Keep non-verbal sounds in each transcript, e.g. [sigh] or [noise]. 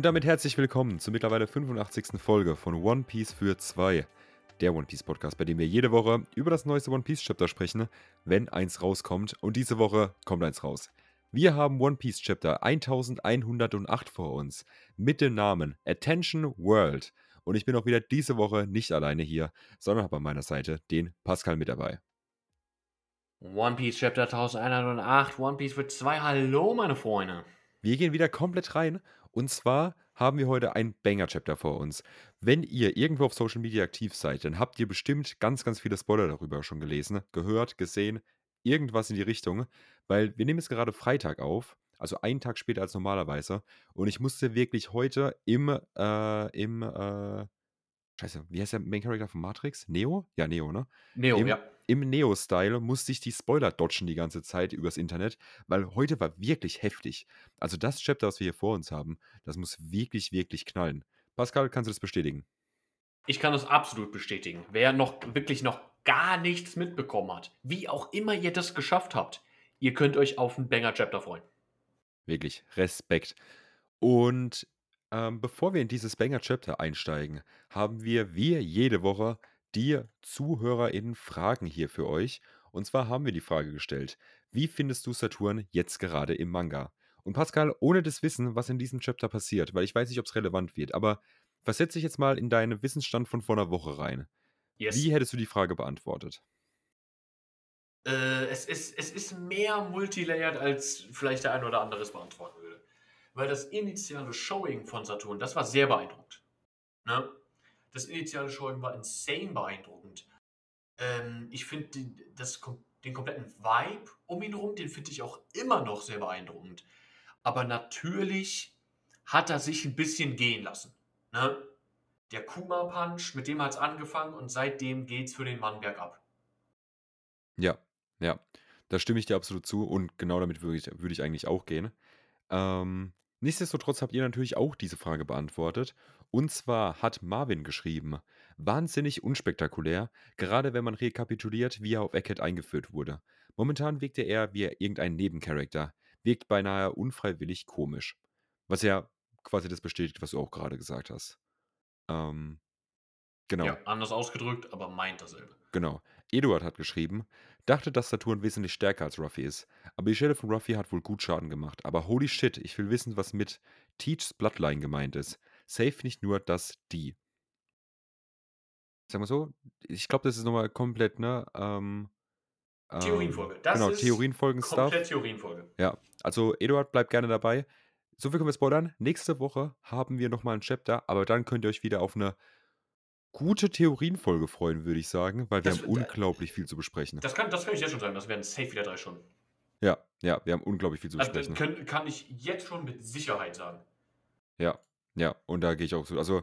Und damit herzlich willkommen zur mittlerweile 85. Folge von One Piece für zwei, der One Piece Podcast, bei dem wir jede Woche über das neueste One Piece Chapter sprechen, wenn eins rauskommt. Und diese Woche kommt eins raus. Wir haben One Piece Chapter 1108 vor uns mit dem Namen Attention World. Und ich bin auch wieder diese Woche nicht alleine hier, sondern habe an meiner Seite den Pascal mit dabei. One Piece Chapter 1108, One Piece für zwei. Hallo, meine Freunde. Wir gehen wieder komplett rein. Und zwar haben wir heute ein Banger-Chapter vor uns. Wenn ihr irgendwo auf Social Media aktiv seid, dann habt ihr bestimmt ganz, ganz viele Spoiler darüber schon gelesen, gehört, gesehen, irgendwas in die Richtung. Weil wir nehmen jetzt gerade Freitag auf, also einen Tag später als normalerweise. Und ich musste wirklich heute im, äh, im, äh, Scheiße, wie heißt der Main Character von Matrix? Neo? Ja, Neo, ne? Neo, Im, ja. Im Neo-Style musste ich die Spoiler dodgen die ganze Zeit übers Internet, weil heute war wirklich heftig. Also das Chapter, was wir hier vor uns haben, das muss wirklich, wirklich knallen. Pascal, kannst du das bestätigen? Ich kann das absolut bestätigen. Wer noch wirklich noch gar nichts mitbekommen hat, wie auch immer ihr das geschafft habt, ihr könnt euch auf ein Banger-Chapter freuen. Wirklich, Respekt. Und ähm, bevor wir in dieses Banger-Chapter einsteigen, haben wir wie jede Woche die ZuhörerInnen Fragen hier für euch. Und zwar haben wir die Frage gestellt: Wie findest du Saturn jetzt gerade im Manga? Und Pascal, ohne das Wissen, was in diesem Chapter passiert, weil ich weiß nicht, ob es relevant wird, aber versetze dich jetzt mal in deinen Wissensstand von vor einer Woche rein. Yes. Wie hättest du die Frage beantwortet? Äh, es, ist, es ist mehr multilayered, als vielleicht der ein oder andere es beantworten würde. Weil das initiale Showing von Saturn, das war sehr beeindruckend. Ne? Das initiale Showing war insane beeindruckend. Ähm, ich finde den, den kompletten Vibe um ihn rum, den finde ich auch immer noch sehr beeindruckend. Aber natürlich hat er sich ein bisschen gehen lassen. Ne? Der Kuma-Punch, mit dem hat es angefangen und seitdem geht's für den Mann bergab. Ja, ja, da stimme ich dir absolut zu und genau damit würde ich, würde ich eigentlich auch gehen. Ähm, nichtsdestotrotz habt ihr natürlich auch diese Frage beantwortet. Und zwar hat Marvin geschrieben, wahnsinnig unspektakulär, gerade wenn man rekapituliert, wie er auf Eckhead eingeführt wurde. Momentan wirkt er eher wie irgendein Nebencharakter, wirkt beinahe unfreiwillig komisch. Was ja quasi das bestätigt, was du auch gerade gesagt hast. Ähm, genau. Ja, anders ausgedrückt, aber meint dasselbe. Genau. Eduard hat geschrieben, dachte, dass Saturn wesentlich stärker als Ruffy ist. Aber die Stelle von Ruffy hat wohl gut Schaden gemacht. Aber holy shit, ich will wissen, was mit Teach's Bloodline gemeint ist. Safe nicht nur das die. Sagen wir so, ich glaube, das ist nochmal komplett, ne? Ähm, ähm, Theorienfolge. Das genau, ist Theorienfolgen-Stuff. komplett Theorienfolge. Ja, also Eduard bleibt gerne dabei. So viel können wir spoilern. Nächste Woche haben wir nochmal ein Chapter, aber dann könnt ihr euch wieder auf eine gute Theorienfolge freuen, würde ich sagen, weil wir Das haben unglaublich viel zu besprechen. Das kann, das kann ich jetzt schon sagen. Das werden safe wieder drei Stunden. Ja, ja, wir haben unglaublich viel zu Also, das besprechen. können, kann ich jetzt schon mit Sicherheit sagen. Ja, ja, und da gehe ich auch so. Also,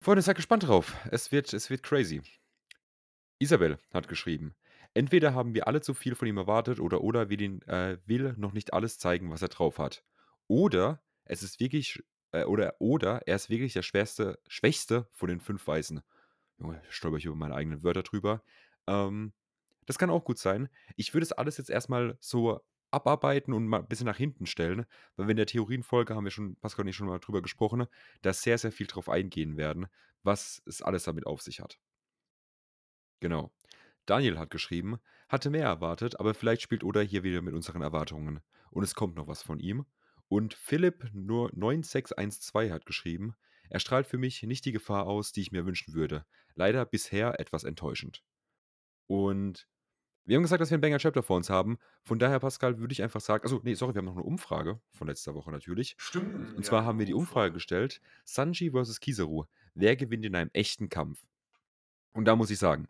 Freunde, seid gespannt drauf. Es wird, es wird crazy. Isabel hat geschrieben: Entweder haben wir alle zu viel von ihm erwartet oder oder will, ihn, äh, will noch nicht alles zeigen, was er drauf hat. Oder es ist wirklich, äh, oder, oder er ist wirklich der schwerste, schwächste von den fünf Weißen. Junge, stolper ich über meine eigenen Wörter drüber. Ähm, das kann auch gut sein. Ich würde es alles jetzt erstmal so abarbeiten und mal ein bisschen nach hinten stellen, weil wir in der Theorienfolge haben wir schon, Pascal und ich schon mal drüber gesprochen, dass sehr, sehr viel drauf eingehen werden, was es alles damit auf sich hat. Genau. Daniel hat geschrieben, hatte mehr erwartet, aber vielleicht spielt Oda hier wieder mit unseren Erwartungen. Und es kommt noch was von ihm. Und Philipp nur 9612 hat geschrieben, er strahlt für mich nicht die Gefahr aus, die ich mir wünschen würde. Leider bisher etwas enttäuschend. Und wir haben gesagt, dass wir ein Banger Chapter vor uns haben. Von daher, Pascal, würde ich einfach sagen, also, nee, sorry, wir haben noch eine Umfrage von letzter Woche natürlich. Stimmt. Und zwar haben wir die Umfrage gestellt: Sanji versus Kizaru. Wer gewinnt in einem echten Kampf? Und da muss ich sagen,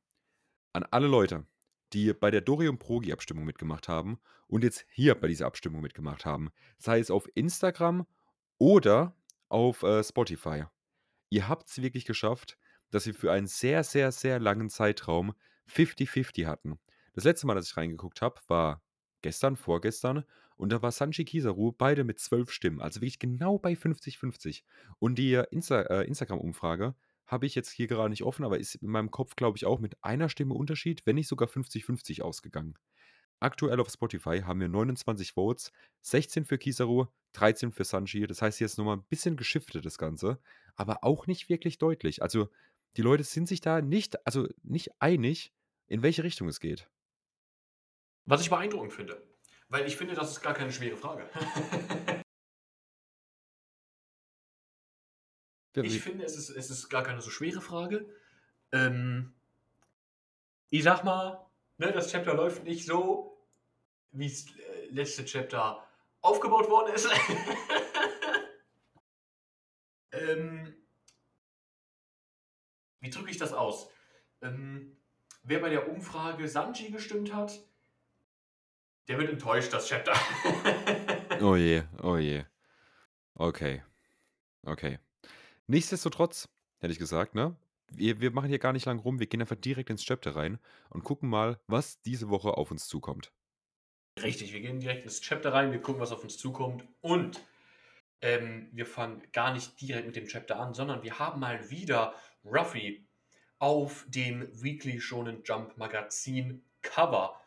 an alle Leute, die bei der Dori und Progi-Abstimmung mitgemacht haben und jetzt hier bei dieser Abstimmung mitgemacht haben, sei es auf Instagram oder auf äh, Spotify. Ihr habt es wirklich geschafft, dass wir für einen sehr, sehr, sehr langen Zeitraum 50-50 hatten. Das letzte Mal, dass ich reingeguckt habe, war gestern, vorgestern. Und da war Sanji Kizaru beide mit zwölf Stimmen. Also wirklich genau bei 50-50. Und die äh, Insta äh, Instagram-Umfrage habe ich jetzt hier gerade nicht offen, aber ist in meinem Kopf, glaube ich, auch mit einer Stimme Unterschied, wenn nicht sogar 50-50 ausgegangen. Aktuell auf Spotify haben wir 29 Votes, 16 für Kizaru, 13 für Sanji. Das heißt, hier ist noch mal 'n bisschen geschiftet das Ganze, aber auch nicht wirklich deutlich. Also, die Leute sind sich da nicht also, nicht einig, in welche Richtung es geht. Was ich beeindruckend finde, weil ich finde, das ist gar keine schwere Frage. [laughs] Ich wie finde, es ist es ist gar keine so schwere Frage. Ähm ich sage mal, ne, das Chapter läuft nicht so, wie's, äh, letzte Chapter aufgebaut worden ist. [laughs] Ähm wie drücke ich das aus? Ähm, wer bei der Umfrage Sanji gestimmt hat der wird enttäuscht, das Chapter. [laughs] Oh je, oh je. Okay. Okay. Nichtsdestotrotz hätte ich gesagt, ne? Wir wir machen hier gar nicht lang rum. Wir gehen einfach direkt ins Chapter rein und gucken mal, was diese Woche auf uns zukommt. Richtig, wir gehen direkt ins Chapter rein, wir gucken, was auf uns zukommt und, ähm, wir fangen gar nicht direkt mit dem Chapter an, sondern wir haben mal wieder Ruffy auf dem Weekly Shonen Jump Magazin Cover.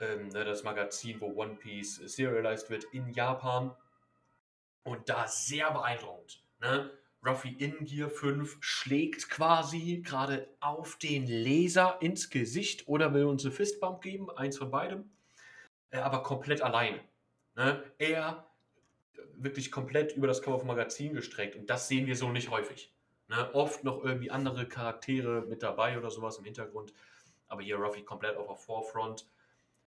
Ähm, ne, das Magazin, wo One Piece serialized wird in Japan. Und da sehr beeindruckend, ne? Ruffy in Gear 5 schlägt quasi gerade auf den Leser ins Gesicht oder will uns 'ne Fistbump geben, eins von beidem. Äh, aber komplett alleine, ne? Er wirklich komplett über das Cover vom Magazin gestreckt und das sehen wir so nicht häufig, ne? Oft noch irgendwie andere Charaktere mit dabei oder so was im Hintergrund, aber hier Ruffy komplett auf der Forefront.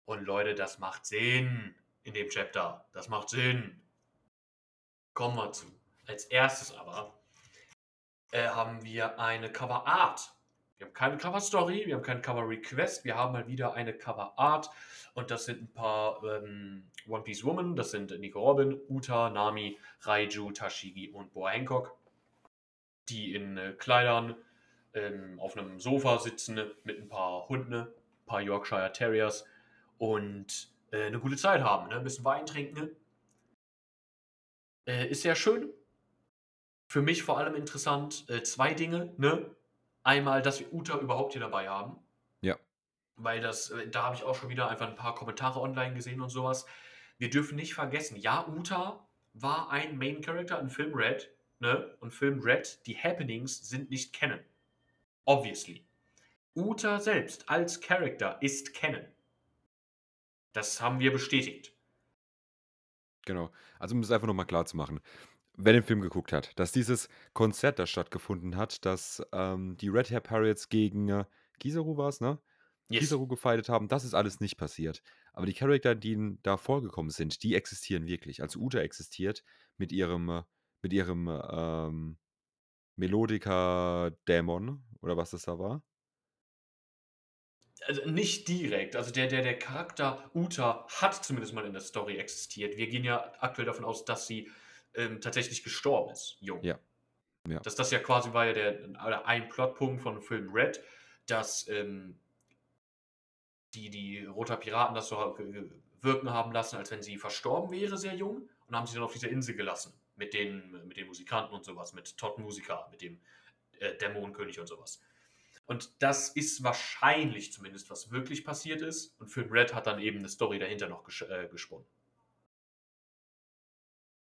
Und Leute, das macht Sinn in dem Chapter. Das macht Sinn. Kommen wir zu. Als Erstes aber, äh, haben wir eine Cover Art. Wir haben keine Cover Story, wir haben kein Cover Request, wir haben mal wieder eine Cover Art und das sind 'n paar, ähm, One Piece Women. Das sind Nico Robin, Uta, Nami, Raiju, Tashigi und Boa Hancock, die in, äh, Kleidern, ähm, auf 'nem Sofa sitzen mit 'n paar Hunden, paar Yorkshire Terriers und, äh, 'ne gute Zeit haben, ne? 'N bisschen Wein trinken. Äh, ist sehr schön. Für mich vor allem interessant, äh, 2 Dinge, ne? Einmal, dass wir Uta überhaupt hier dabei haben. Ja. Weil das äh, da habe ich auch schon wieder einfach 'n paar Kommentare online gesehen und so was. Wir dürfen nicht vergessen, ja, Uta war ein Main Character in Film Red, ne? Und Film Red, die Happenings sind nicht Canon. Obviously. Uta selbst als Character ist Canon. Das haben wir bestätigt. Genau. Also, um es einfach noch mal klarzumachen, wer den Film geguckt hat, dass dieses Konzert da stattgefunden hat, dass, ähm, die Red Hair Pirates gegen, äh, Kizaru war's, ne? Yes. Kizaru gefightet haben, das ist alles nicht passiert. Aber die Charakter, die da vorgekommen sind, die existieren wirklich. Also, Uta existiert mit ihrem äh, mit ihrem, ähm, Melodica-Dämon oder was das da war. Also, nicht direkt. Also, der der der Charakter Uta hat zumindest mal in der Story existiert. Wir gehen ja aktuell davon aus, dass sie, ähm, tatsächlich gestorben ist, jung. Ja. Ja. Dass das ja quasi war ja der ein Plotpunkt von Film Red, dass, ähm die die Roter Piraten das so wirken haben lassen, als wenn sie verstorben wäre, sehr jung und haben sie dann auf dieser Insel gelassen mit den mit den Musikanten und so was, mit Todd Musica, mit dem, äh, Dämonenkönig und so was. Und das ist wahrscheinlich zumindest, was wirklich passiert ist und Film Red hat dann eben 'ne Story dahinter noch gesch äh, gesponnen.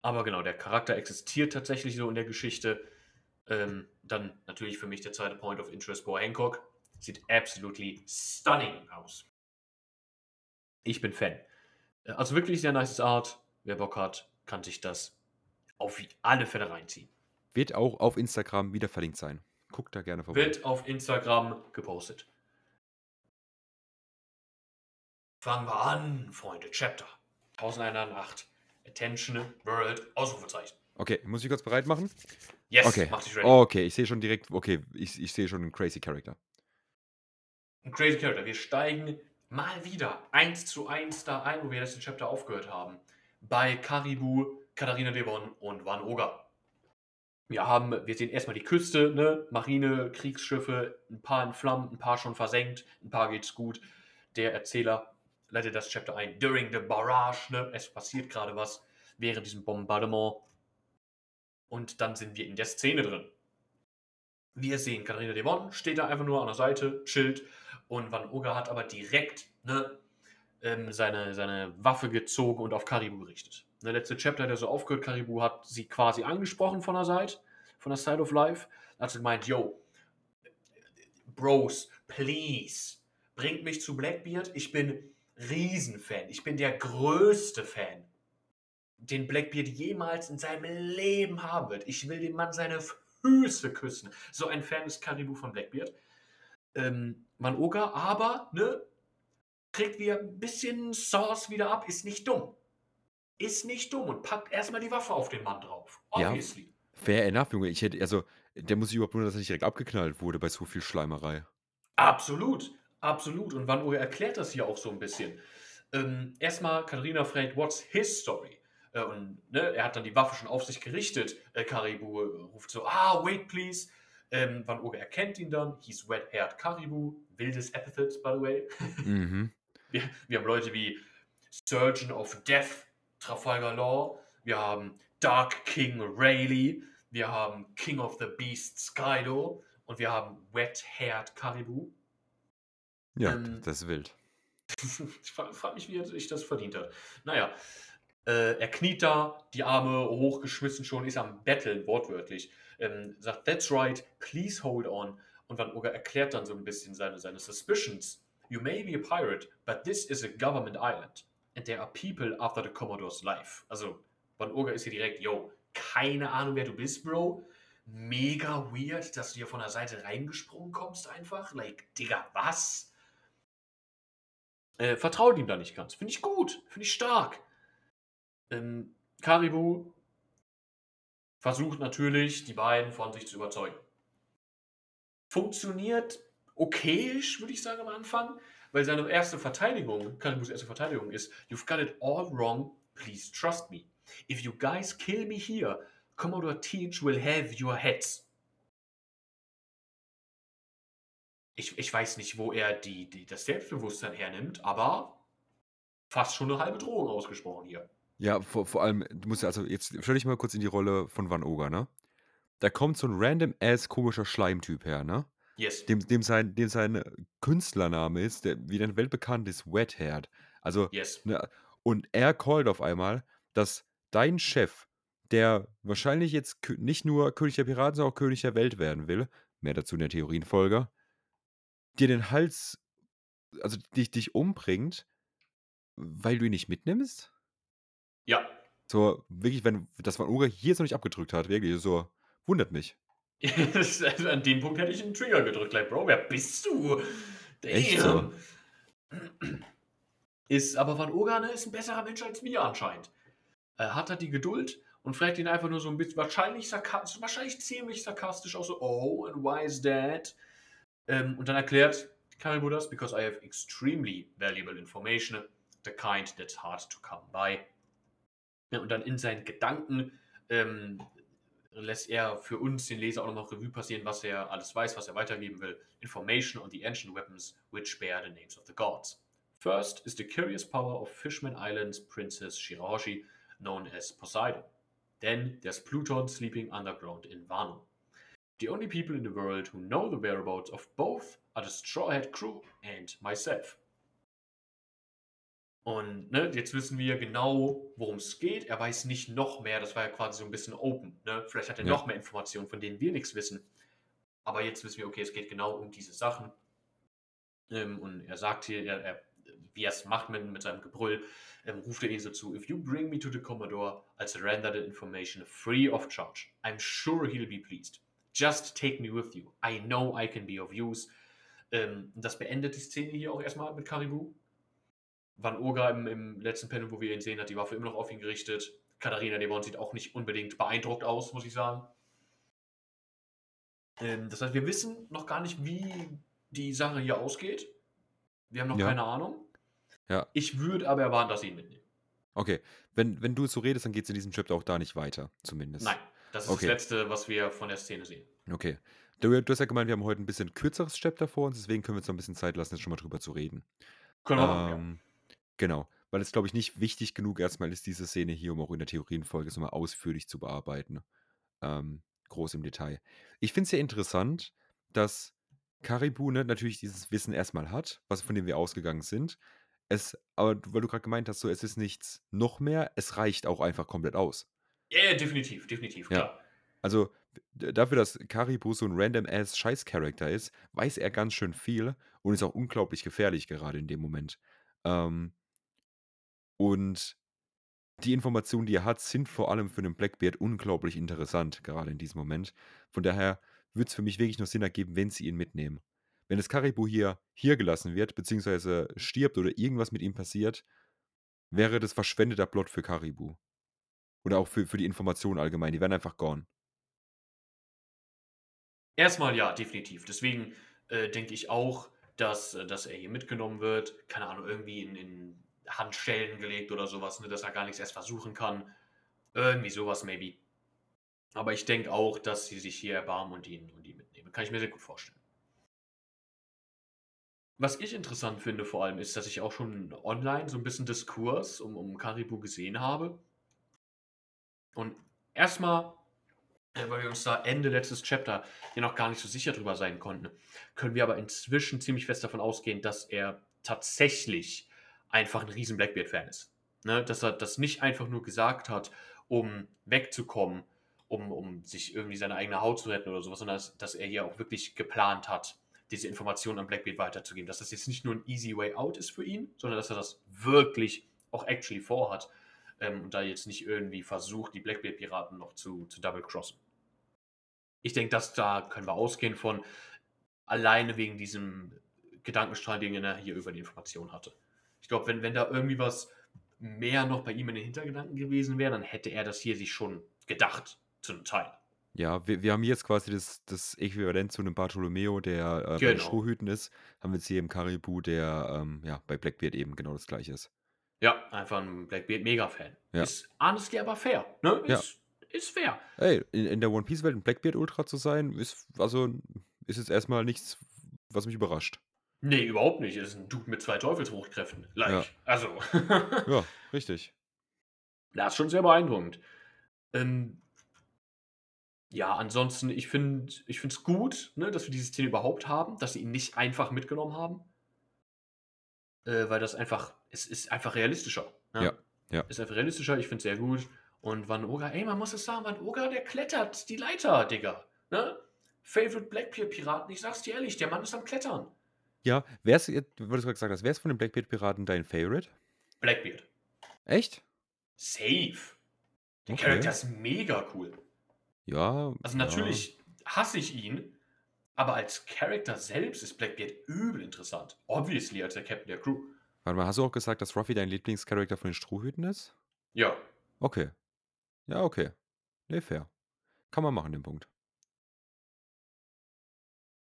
Aber genau, der Charakter existiert tatsächlich so in der Geschichte. Ähm, dann natürlich für mich der 2. Point of Interest, Boa Hancock. Sieht absolutely stunning aus. Ich bin Fan. Also, wirklich sehr nices Art. Wer Bock hat, kann sich das auf alle Fälle reinziehen. Wird auch auf Instagram wieder verlinkt sein. Guckt da gerne vorbei. Wird auf Instagram gepostet. Fangen wir an, Freunde. Chapter 1001 Nacht. Attention World, Ausrufezeichen. Okay, muss ich kurz bereit machen? Yes, Okay. mach dich ready. Okay, ich sehe schon direkt okay, ich ich sehe schon 'n crazy Character. 'N crazy Character. Wir steigen mal wieder 1:1 da ein, wo wir letzten Chapter aufgehört haben. Bei Caribou, Katharina Devon und Van Oga. Wir haben wir sehen erst mal die Küste, ne? Marine, Kriegsschiffe, 'n paar in Flammen, 'n paar schon versenkt, 'n paar geht's gut. Der Erzähler leitet das Chapter ein. During the barrage, ne? Es passiert grade was während diesem Bombardement. Und dann sind wir in der Szene drin. Wir sehen Katharina Devon, steht da einfach nur an der Seite, chillt und Van Oga hat aber direkt, ne, ähm, seine, seine Waffe gezogen und auf Karibu gerichtet. Der letzte Chapter hat er so aufgehört, Karibu hat sie quasi angesprochen von der Seite, von der Side of Life. Hat sie gemeint, yo, Bros, please, bringt mich zu Blackbeard. Ich bin Riesenfan. Ich bin der größte Fan, den Blackbeard jemals in seinem Leben haben wird. Ich will dem Mann seine Füße küssen. So ein Fan ist Karibu von Blackbeard. Ähm, Manoga, aber, ne, kriegt wieder ein bisschen Sauce wieder ab, ist nicht dumm. Ist nicht dumm und packt erstmal die Waffe auf den Mann drauf. Ja, Obviously. fair enough, Junge. Ich hätte, also, der muss sich überhaupt nur, dass er nicht direkt abgeknallt wurde bei so viel Schleimerei. Absolut, absolut. Und Van Uwe erklärt das hier auch so ein bisschen. Ähm, erstmal, Katharina fragt, what's his story? Äh, und ne, er hat dann die Waffe schon auf sich gerichtet. Äh, Karibu äh, ruft so, ah, wait please. Ähm, Van Uwe erkennt ihn dann. He's wet-haired Karibu. Wildes Epithet, by the way. Mhm. [laughs] Wir, wir haben Leute wie Surgeon of Death, Trafalgar Law. Wir haben Dark King Rayleigh. Wir haben King of the Beasts Kaido. Und wir haben Wet-Haired Karibu. Ja, Ähm, das ist wild. [laughs] ich frage frag mich, wie er sich das verdient hat. Naja, äh, er kniet da, die Arme hochgeschmissen schon, ist am Betteln, wortwörtlich. Ähm, sagt, that's right, please hold on. Und Van Ogre erklärt dann so ein bisschen seine, seine Suspicions. You may be a pirate, but this is a government island. And there are people after the Commodore's life. Also, Van Ogre ist hier direkt, yo, keine Ahnung, wer du bist, Bro. Mega weird, dass du hier von der Seite reingesprungen kommst einfach. Like, Digga, was? Äh, vertraut ihm da nicht ganz. Finde ich gut, finde ich stark. Ähm, Karibu versucht natürlich, die beiden von sich zu überzeugen. Funktioniert okayisch, würde ich sagen, am Anfang, weil seine erste Verteidigung, Karibus erste Verteidigung ist, You've got it all wrong, please trust me. If you guys kill me here, Commodore Teach will have your heads. Ich, ich weiß nicht, wo er die, die, das Selbstbewusstsein hernimmt, aber fast schon eine halbe Drohung ausgesprochen hier. Ja, vor, vor allem, du musst ja, also jetzt stell dich mal kurz in die Rolle von Van Oga, ne? Da kommt so ein random-ass komischer Schleimtyp her, ne? Yes. Dem, dem, sein, dem sein Künstlername ist, der wie der weltbekannt ist, Wet-Haired. Also, Yes. ne, und er callt auf einmal, dass dein Chef, der wahrscheinlich jetzt nicht nur König der Piraten, sondern auch König der Welt werden will, mehr dazu in der Theorienfolge, dir den Hals, also dich, dich umbringt, weil du ihn nicht mitnimmst? Ja. So, wirklich, wenn das Van Oga hier noch nicht abgedrückt hat, wirklich, so, wundert mich. [laughs] also an dem Punkt hätte ich einen Trigger gedrückt. Like, Bro, wer bist du? Echt so? Ist, aber Van Ogane ist ein besserer Mensch als wir anscheinend. Er hat halt die Geduld und fragt ihn einfach nur so ein bisschen, wahrscheinlich sarkastisch, wahrscheinlich ziemlich sarkastisch auch so, oh, and why is that? Ähm, und dann erklärt Karibu das, because I have extremely valuable information, the kind that's hard to come by. Ja, und dann in seinen Gedanken ähm, lässt er für uns, den Leser, auch nochmal Revue passieren, was er alles weiß, was er weitergeben will. Information on the ancient weapons which bear the names of the gods. First is the curious power of Fishman Island's Princess Shirahoshi, known as Poseidon. Then there's Pluton sleeping underground in Wano. The only people in the world who know the whereabouts of both are the Straw Hat Crew and myself. Und ne, jetzt wissen wir genau, worum es geht. Er weiß nicht noch mehr. Das war ja quasi so ein bisschen open. Ne? Vielleicht hat er Ja. noch mehr Informationen, von denen wir nichts wissen. Aber jetzt wissen wir, okay, es geht genau um diese Sachen. Ähm, und er sagt hier, er, er, wie er es macht mit, mit seinem Gebrüll, ähm, ruft er ihn so zu: If you bring me to the Commodore, I'll surrender the information free of charge. I'm sure he'll be pleased. Just take me with you. I know I can be of use. Ähm, das beendet die Szene hier auch erstmal mit Karibu. Van Oga im, im letzten Panel, wo wir ihn sehen, hat die Waffe immer noch auf ihn gerichtet. Katharina Devon sieht auch nicht unbedingt beeindruckt aus, muss ich sagen. Ähm, das heißt, wir wissen noch gar nicht, wie die Sache hier ausgeht. Wir haben noch Ja. keine Ahnung. Ja. Ich würde aber erwarten, dass sie ihn mitnehmen. Okay, wenn, wenn du so redest, dann geht es in diesem Chapter auch da nicht weiter, zumindest. Nein, das ist Okay. das Letzte, was wir von der Szene sehen. Okay. Du, du hast ja gemeint, wir haben heute ein bisschen kürzeres Chapter vor uns, deswegen können wir uns noch ein bisschen Zeit lassen, jetzt schon mal drüber zu reden. Können wir machen, ja. Genau, weil es, glaube ich, nicht wichtig genug erstmal ist, diese Szene hier, um auch in der Theorienfolge so mal ausführlich zu bearbeiten. Ähm, groß im Detail. Ich finde es sehr interessant, dass Karibu ne, natürlich dieses Wissen erstmal hat, was von dem wir ausgegangen sind. Es aber weil du grad gemeint hast, so, es ist nichts noch mehr, es reicht auch einfach komplett aus. Ja, ja, definitiv, definitiv, Ja. klar. Also, dafür, dass Karibu so 'n random ass Scheiß-Character ist, weiß er ganz schön viel und ist auch unglaublich gefährlich gerade in dem Moment. Ähm und die Informationen, die er hat, sind vor allem für 'nen Blackbeard unglaublich interessant, gerade in diesem Moment. Von daher würde es für mich wirklich nur Sinn ergeben, wenn sie ihn mitnehmen. Wenn das Karibu hier hier gelassen wird, beziehungsweise stirbt oder irgendwas mit ihm passiert, wäre das verschwendeter Plot für Karibu. Oder auch für für die Informationen allgemein, die wären einfach gone. Erst mal ja, definitiv. Deswegen, äh, denke ich auch, dass äh, dass er hier mitgenommen wird. Keine Ahnung, irgendwie in in Handschellen gelegt oder so was, ne, dass er gar nichts erst versuchen kann. Irgendwie so was maybe. Aber ich denke auch, dass sie sich hier erbarmen und ihn und ihn mitnehmen. Kann ich mir sehr gut vorstellen. Was ich interessant finde vor allem ist, dass ich auch schon online so 'n bisschen Diskurs um um Karibu gesehen habe. Und erst mal, äh, weil wir uns da Ende letztes Chapter ja noch gar nicht so sicher drüber sein konnten, können wir aber inzwischen ziemlich fest davon ausgehen, dass er tatsächlich einfach 'n riesen Blackbeard-Fan ist, ne? Dass er das nicht einfach nur gesagt hat, um wegzukommen, um um sich irgendwie seine eigene Haut zu retten oder so was, sondern dass dass er hier auch wirklich geplant hat, diese Informationen an Blackbeard weiterzugeben. Dass das jetzt nicht nur 'n easy way out ist für ihn, sondern dass er das wirklich auch actually vorhat, ähm, und da jetzt nicht irgendwie versucht, die Blackbeard-Piraten noch zu zu double crossen. Ich denke, dass da können wir ausgehen von alleine wegen diesem Gedankenstrang, den er hier über die Information hatte. Ich glaube, wenn wenn da irgendwie was mehr noch bei ihm in den Hintergedanken gewesen wäre, dann hätte er das hier sich schon gedacht, zu 'nem Teil. Ja, wir wir haben jetzt quasi das das Äquivalent zu 'nem Bartolomeo, der, äh, bei den Genau. Strohhüten ist, haben wir jetzt hier im Karibu, der, ähm, ja, bei Blackbeard eben genau das Gleiche ist. Ja, einfach 'n Blackbeard-Mega-Fan. Ja. Ist honestly aber fair, ne? Ja. Ist ist fair. Ey, in in der One-Piece-Welt 'n Blackbeard-Ultra zu sein, ist also, ist jetzt erst mal nichts, was mich überrascht. Ne, überhaupt nicht. Er ist 'n Dude mit 2 Teufelsfruchtkräften. Ja. Like, also [laughs] Ja, [laughs] richtig. Ja, ist schon sehr beeindruckend. Ähm ja, ansonsten, ich finde ich es gut, ne, dass wir diese Szene überhaupt haben, dass sie ihn nicht einfach mitgenommen haben. Äh, weil das einfach es ist einfach realistischer, Ja, ne? ja. Ist einfach realistischer, ich finde es sehr gut. Und Van Oga ey, man muss es sagen, Van Oga, der klettert die Leiter, Digga, ne? Favorite Blackbeard-Piraten, ich sage es dir ehrlich, der Mann ist am Klettern. Ja, wer ist weil du's grad gesagt hast, wer ist von den Blackbeard-Piraten dein Favorite? Blackbeard. Echt? Safe. Der Okay. Charakter ist mega cool. Ja, Also, ja. natürlich hasse ich ihn, aber als Character selbst ist Blackbeard übel interessant. Obviously als der Captain der Crew. Warte mal, hast du auch gesagt, dass Ruffy dein Lieblings-Character von den Strohhüten ist? Ja. Okay. Ja, okay. Ne, fair. Kann man machen, den Punkt.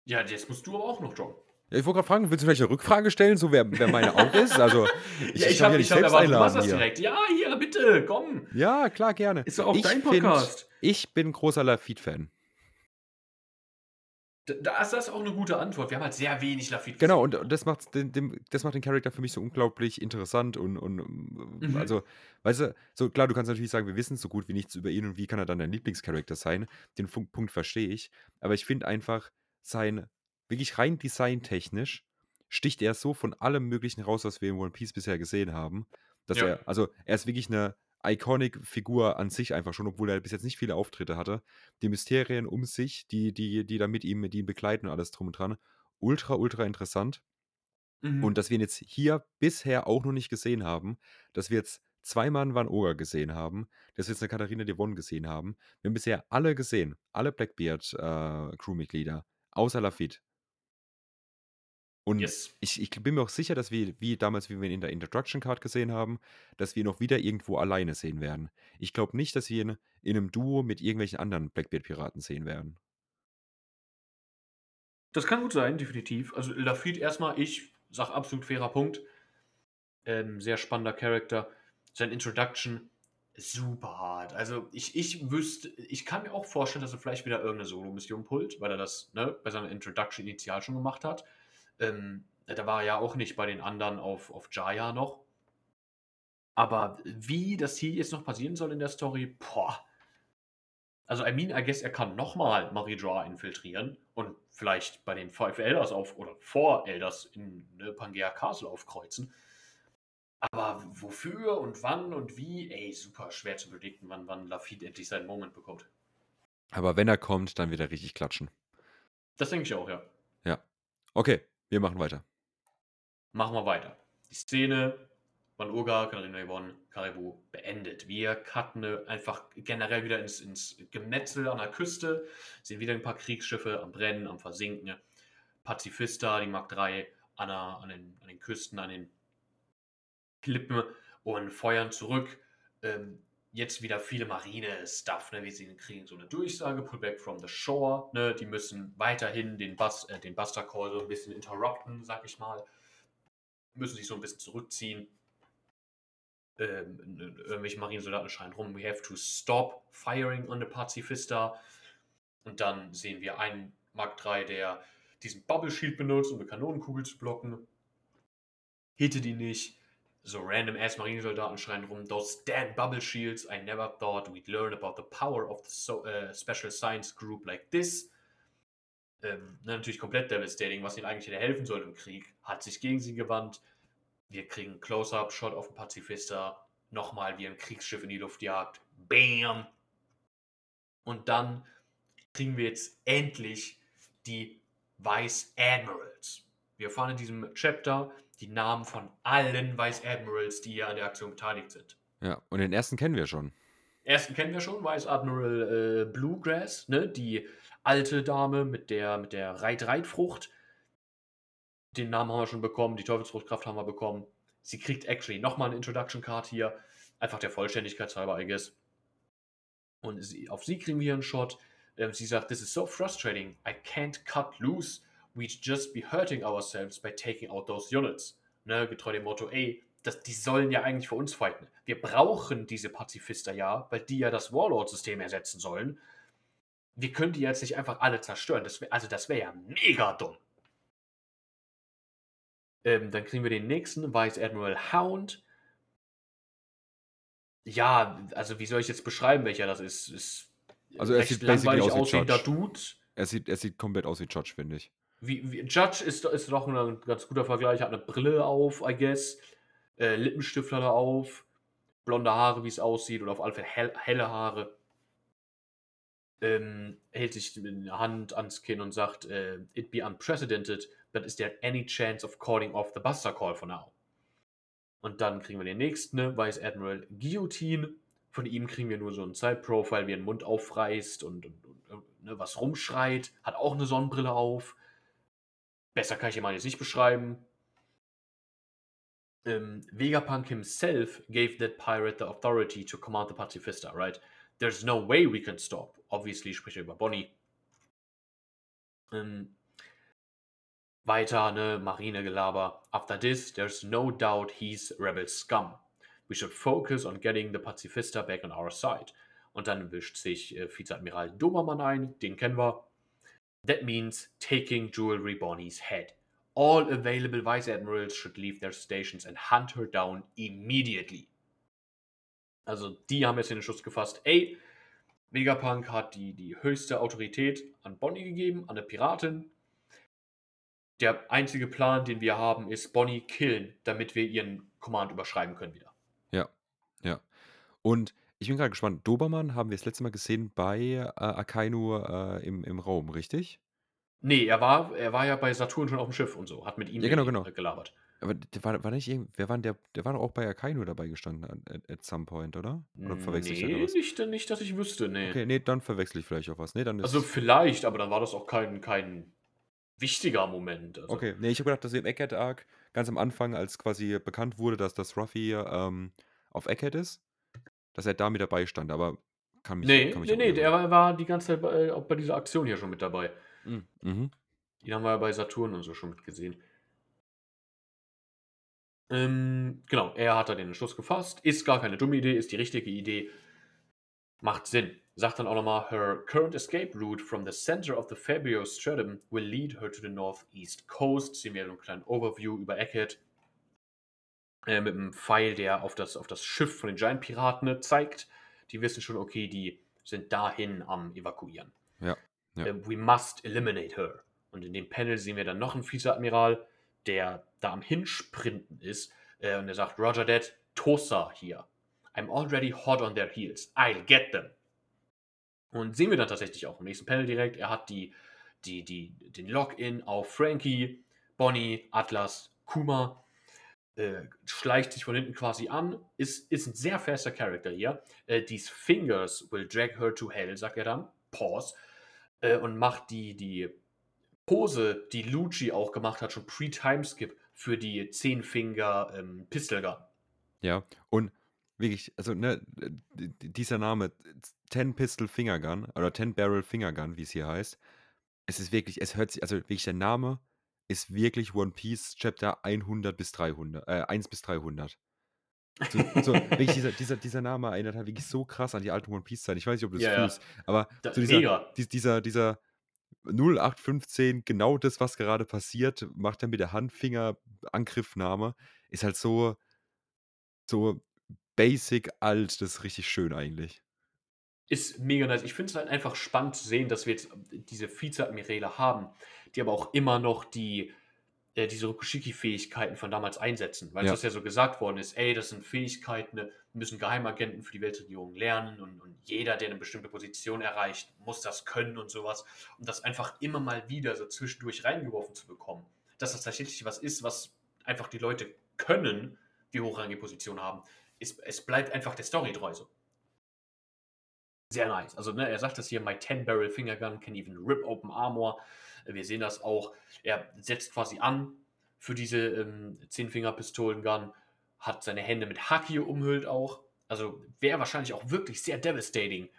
Ja, jetzt musst du aber auch noch droppen. Ja, ich wollte grad fragen, willst du vielleicht 'ne Rückfrage stellen, so wer wer meine auch ist? Also, [laughs] ich Ja, ich ich habe ja ich nicht habe selbst erwartet, du machst einladen das direkt. Ja, hier, bitte, komm. Ja, klar, gerne. Ist doch auch Ich dein Podcast. ich bin großer Lafitte-Fan. Da ist das auch 'ne gute Antwort. Wir haben halt sehr wenig Lafitte Genau, und und das macht's den dem das macht den Charakter für mich so unglaublich interessant und und, Mhm. also, weißt du, so klar, du kannst natürlich sagen, wir wissen so gut wie nichts über ihn und wie kann er dann dein Lieblings-Character sein? Den Punkt verstehe ich, aber ich finde einfach, sein wirklich rein designtechnisch sticht er so von allem Möglichen raus, was wir in One Piece bisher gesehen haben, dass Ja. er also, er ist wirklich 'ne Iconic-Figur an sich einfach schon, obwohl er bis jetzt nicht viele Auftritte hatte. Die Mysterien um sich, die die die da mit ihm die ihn begleiten und alles drum und dran, ultra, ultra interessant. Mhm. Und dass wir ihn jetzt hier bisher auch noch nicht gesehen haben, dass wir jetzt zweimal 'n Van Oga gesehen haben, dass wir jetzt 'ne Katharina Devon gesehen haben. Wir haben bisher alle gesehen, alle Blackbeard, äh, Crewmitglieder, außer Lafitte. Und Yes. ich ich bin mir auch sicher, dass wir wie damals, wie wir ihn in der Introduction Card gesehen haben, dass wir ihn auch wieder irgendwo alleine sehen werden. Ich glaube nicht, dass wir ihn in 'nem Duo mit irgendwelchen anderen Blackbeard-Piraten sehen werden. Das kann gut sein, definitiv. Also, Lafitte erst mal, ich sage absolut fairer Punkt. Ähm, sehr spannender Character. Sein Introduction super hart. Also, ich ich wüsste ich kann mir auch vorstellen, dass er vielleicht wieder irgend 'ne Solo-Mission pullt, weil er das, ne, bei seiner Introduction initial schon gemacht hat. Ähm, da war er ja auch nicht bei den anderen auf auf Jaya noch. Aber wie das hier jetzt noch passieren soll in der Story, boah. Also, I mean, I guess, er kann noch mal Marie Joie infiltrieren und vielleicht bei den Five Elders auf oder Four Elders in, ne, Pangea Castle aufkreuzen. Aber wofür und wann und wie, ey, super schwer zu predikten, wann, wann Lafitte endlich seinen Moment bekommt. Aber wenn er kommt, dann wird er richtig klatschen. Das denke ich auch, ja. Ja. Okay, wir machen weiter. Machen wir weiter. Die Szene von Urga, Katharina Yvonne, Karibu beendet. Wir cutten einfach generell wieder ins, ins Gemetzel an der Küste, sehen wieder ein paar Kriegsschiffe am Brennen, am Versinken. Pazifista, die Mark III, an, der, an, den, an den Küsten, an den Klippen und feuern zurück. Ähm, jetzt wieder viele Marine-Stuff. Ne? Wir sehen, kriegen so eine Durchsage, Pullback from the Shore. Ne? Die müssen weiterhin den, Bus, äh, den Buster Call so ein bisschen interrupten, sag ich mal. Müssen sich so ein bisschen zurückziehen. Ähm, irgendwelche Marinesoldaten schreien rum, we have to stop firing on the Pazifista. Und dann sehen wir einen Mark III, der diesen Bubble Shield benutzt, um eine Kanonenkugel zu blocken. Hittet ihn nicht. So random ass Marinesoldaten schreien rum, those damn bubble shields, I never thought we'd learn about the power of the so, uh, special science group like this. Ähm, natürlich komplett devastating, was ihnen eigentlich hätte helfen soll im Krieg, hat sich gegen sie gewandt. Wir kriegen Close-Up-Shot auf den Pazifista, nochmal wie ein Kriegsschiff in die Luft jagt. Bam! Und dann kriegen wir jetzt endlich die Vice Admirals. Wir erfahren in diesem Chapter die Namen von allen Vice Admirals, die hier an der Aktion beteiligt sind. Ja, und den ersten kennen wir schon. Ersten kennen wir schon, Vice Admiral äh, Bluegrass, ne? die alte Dame mit der, mit der Reit-Reit-Frucht. Den Namen haben wir schon bekommen, die Teufelsfruchtkraft haben wir bekommen. Sie kriegt actually nochmal eine Introduction Card hier, einfach der Vollständigkeit halber, I guess. Und sie, auf sie kriegen wir einen Shot. Ähm, sie sagt, This is so frustrating. I can't cut loose we'd just be hurting ourselves by taking out those units. Ne, getreu dem Motto, ey, das, die sollen ja eigentlich für uns fighten. Wir brauchen diese Pazifister ja, weil die ja das Warlord-System ersetzen sollen. Wir können die jetzt nicht einfach alle zerstören. Das wär, also das wäre ja mega dumm. Ähm, dann kriegen wir den nächsten, Vice Admiral Hound. Ja, also wie soll ich jetzt beschreiben, welcher das ist? ist also er sieht langweilig aussehender Dude. Er sieht, er sieht komplett aus wie Judge, finde ich. Wie, wie, Judge ist, ist doch ein ganz guter Vergleich. Hat eine Brille auf, I guess. Äh, Lippenstift hat er auf. Blonde Haare, wie es aussieht. Oder auf alle Fälle hell, helle Haare. Ähm, hält sich die Hand ans Kinn und sagt, äh, it be unprecedented, but is there any chance of calling off the Buster Call for now? Und dann kriegen wir den nächsten, ne? Vice Admiral Guillotine. Von ihm kriegen wir nur so ein Side-Profile, wie er den Mund aufreißt und, und, und ne, was rumschreit. Hat auch eine Sonnenbrille auf. Besser kann ich ihn mal jetzt nicht beschreiben. Um, Vegapunk himself gave that pirate the authority to command the Pacifista, right? There's no way we can stop. Obviously spricht er über Bonnie. Um, weiter, ne, Marinegelaber. After this, there's no doubt he's rebel scum. We should focus on getting the Pacifista back on our side. Und dann wischt sich äh, Vizeadmiral Dobermann ein, den kennen wir. That means taking Jewelry Bonnie's head. All available Vice Admirals should leave their stations and hunt her down immediately. Also, die haben jetzt den Schuss gefasst. Ey, Vegapunk hat die, die höchste Autorität an Bonnie gegeben, an eine Piratin. Der einzige Plan, den wir haben, ist Bonnie killen, damit wir ihren Command überschreiben können wieder. Ja, ja. Und ich bin gerade gespannt. Dobermann haben wir das letzte Mal gesehen bei äh, Akainu äh, im, im Raum, richtig? Nee, er war, er war ja bei Saturn schon auf dem Schiff und so, hat mit ihm Ja, genau, genau. gelabert. Aber der war, war nicht irgend, wer war denn der, der war doch auch bei Akainu dabei gestanden at, at some point, oder? Oder verwechsel ich da Nee, was? nicht, nicht, dass ich wüsste, nee. Okay, nee, dann verwechsel ich vielleicht auch was. Nee, dann ist. Also vielleicht, aber dann war das auch kein, kein wichtiger Moment. Also, okay, nee, ich habe gedacht, dass im Egghead Arc ganz am Anfang, als quasi bekannt wurde, dass das Ruffy ähm, auf Egghead ist, dass er da mit dabei stand, aber kann mich, Nee, kann mich nee, nee, der war, war die ganze Zeit bei, auch bei dieser Aktion hier schon mit dabei. Mhm. Mhm. Den haben wir ja bei Saturn und so schon mitgesehen. Ähm, genau, er hat da den Entschluss gefasst. Ist gar keine dumme Idee, ist die richtige Idee. Macht Sinn. Sagt dann auch nochmal, her current escape route from the center of the Fabio Stratum will lead her to the northeast coast. Sehen wir so einen kleinen Overview über Eckhead. Äh, mit einem Pfeil, der auf das, auf das Schiff von den Giant-Piraten zeigt. Die wissen schon, okay, die sind dahin am Evakuieren. Ja, ja. Äh, we must eliminate her. Und in dem Panel sehen wir dann noch einen Vizeadmiral, der da am Hinsprinten ist. Äh, und er sagt, Roger Dead, Tosa hier. I'm already hot on their heels. I'll get them. Und sehen wir dann tatsächlich auch im nächsten Panel direkt. Er hat die, die, die, den Login auf Frankie, Bonnie, Atlas, Kuma. Äh, schleicht sich von hinten quasi an. Ist, ist ein sehr fester Charakter hier. Äh, these fingers will drag her to hell, sagt er dann. Pause. Äh, und macht die, die Pose, die Lucci auch gemacht hat, schon pre-Timeskip für die 10-Finger ähm. Ja, und wirklich, also, ne, dieser Name, 10 Pistol Finger Gun oder 10 Barrel Finger Gun, wie es hier heißt, es ist wirklich, es hört sich, also wirklich der Name ist wirklich One Piece Chapter 100 bis 300, äh, 1 bis 300. So, so wirklich [laughs] dieser, dieser, dieser Name erinnert halt wirklich so krass an die alten One Piece Zeiten. Ich weiß nicht, ob du das Ja, ja. fühlst, aber Da, so dieser, dies- dieser, dieser 0815, genau das, was gerade passiert, macht er mit der Handfinger-Angriffnahme, ist halt so, so basic alt, das ist richtig schön eigentlich. Ist mega nice. Ich finde es halt einfach spannend zu sehen, dass wir jetzt diese Vizeadmiräle haben, die aber auch immer noch die, äh, diese Rokushiki-Fähigkeiten von damals einsetzen. Weil Ja. das ja so gesagt worden ist, ey, das sind Fähigkeiten, ne, müssen Geheimagenten für die Weltregierung lernen und, und jeder, der eine bestimmte Position erreicht, muss das können und sowas. Und das einfach immer mal wieder so zwischendurch reingeworfen zu bekommen. Dass das tatsächlich was ist, was einfach die Leute können, die hochrangige Position haben. Es, es bleibt einfach der Story treu so. Sehr nice. Also, ne, er sagt das hier, my 10-Barrel Finger Gun can even rip open armor. Wir sehen das auch. Er setzt quasi an für diese ähm, 10-Finger-Pistolen-Gun, hat seine Hände mit Haki umhüllt auch. Also wäre wahrscheinlich auch wirklich sehr devastating.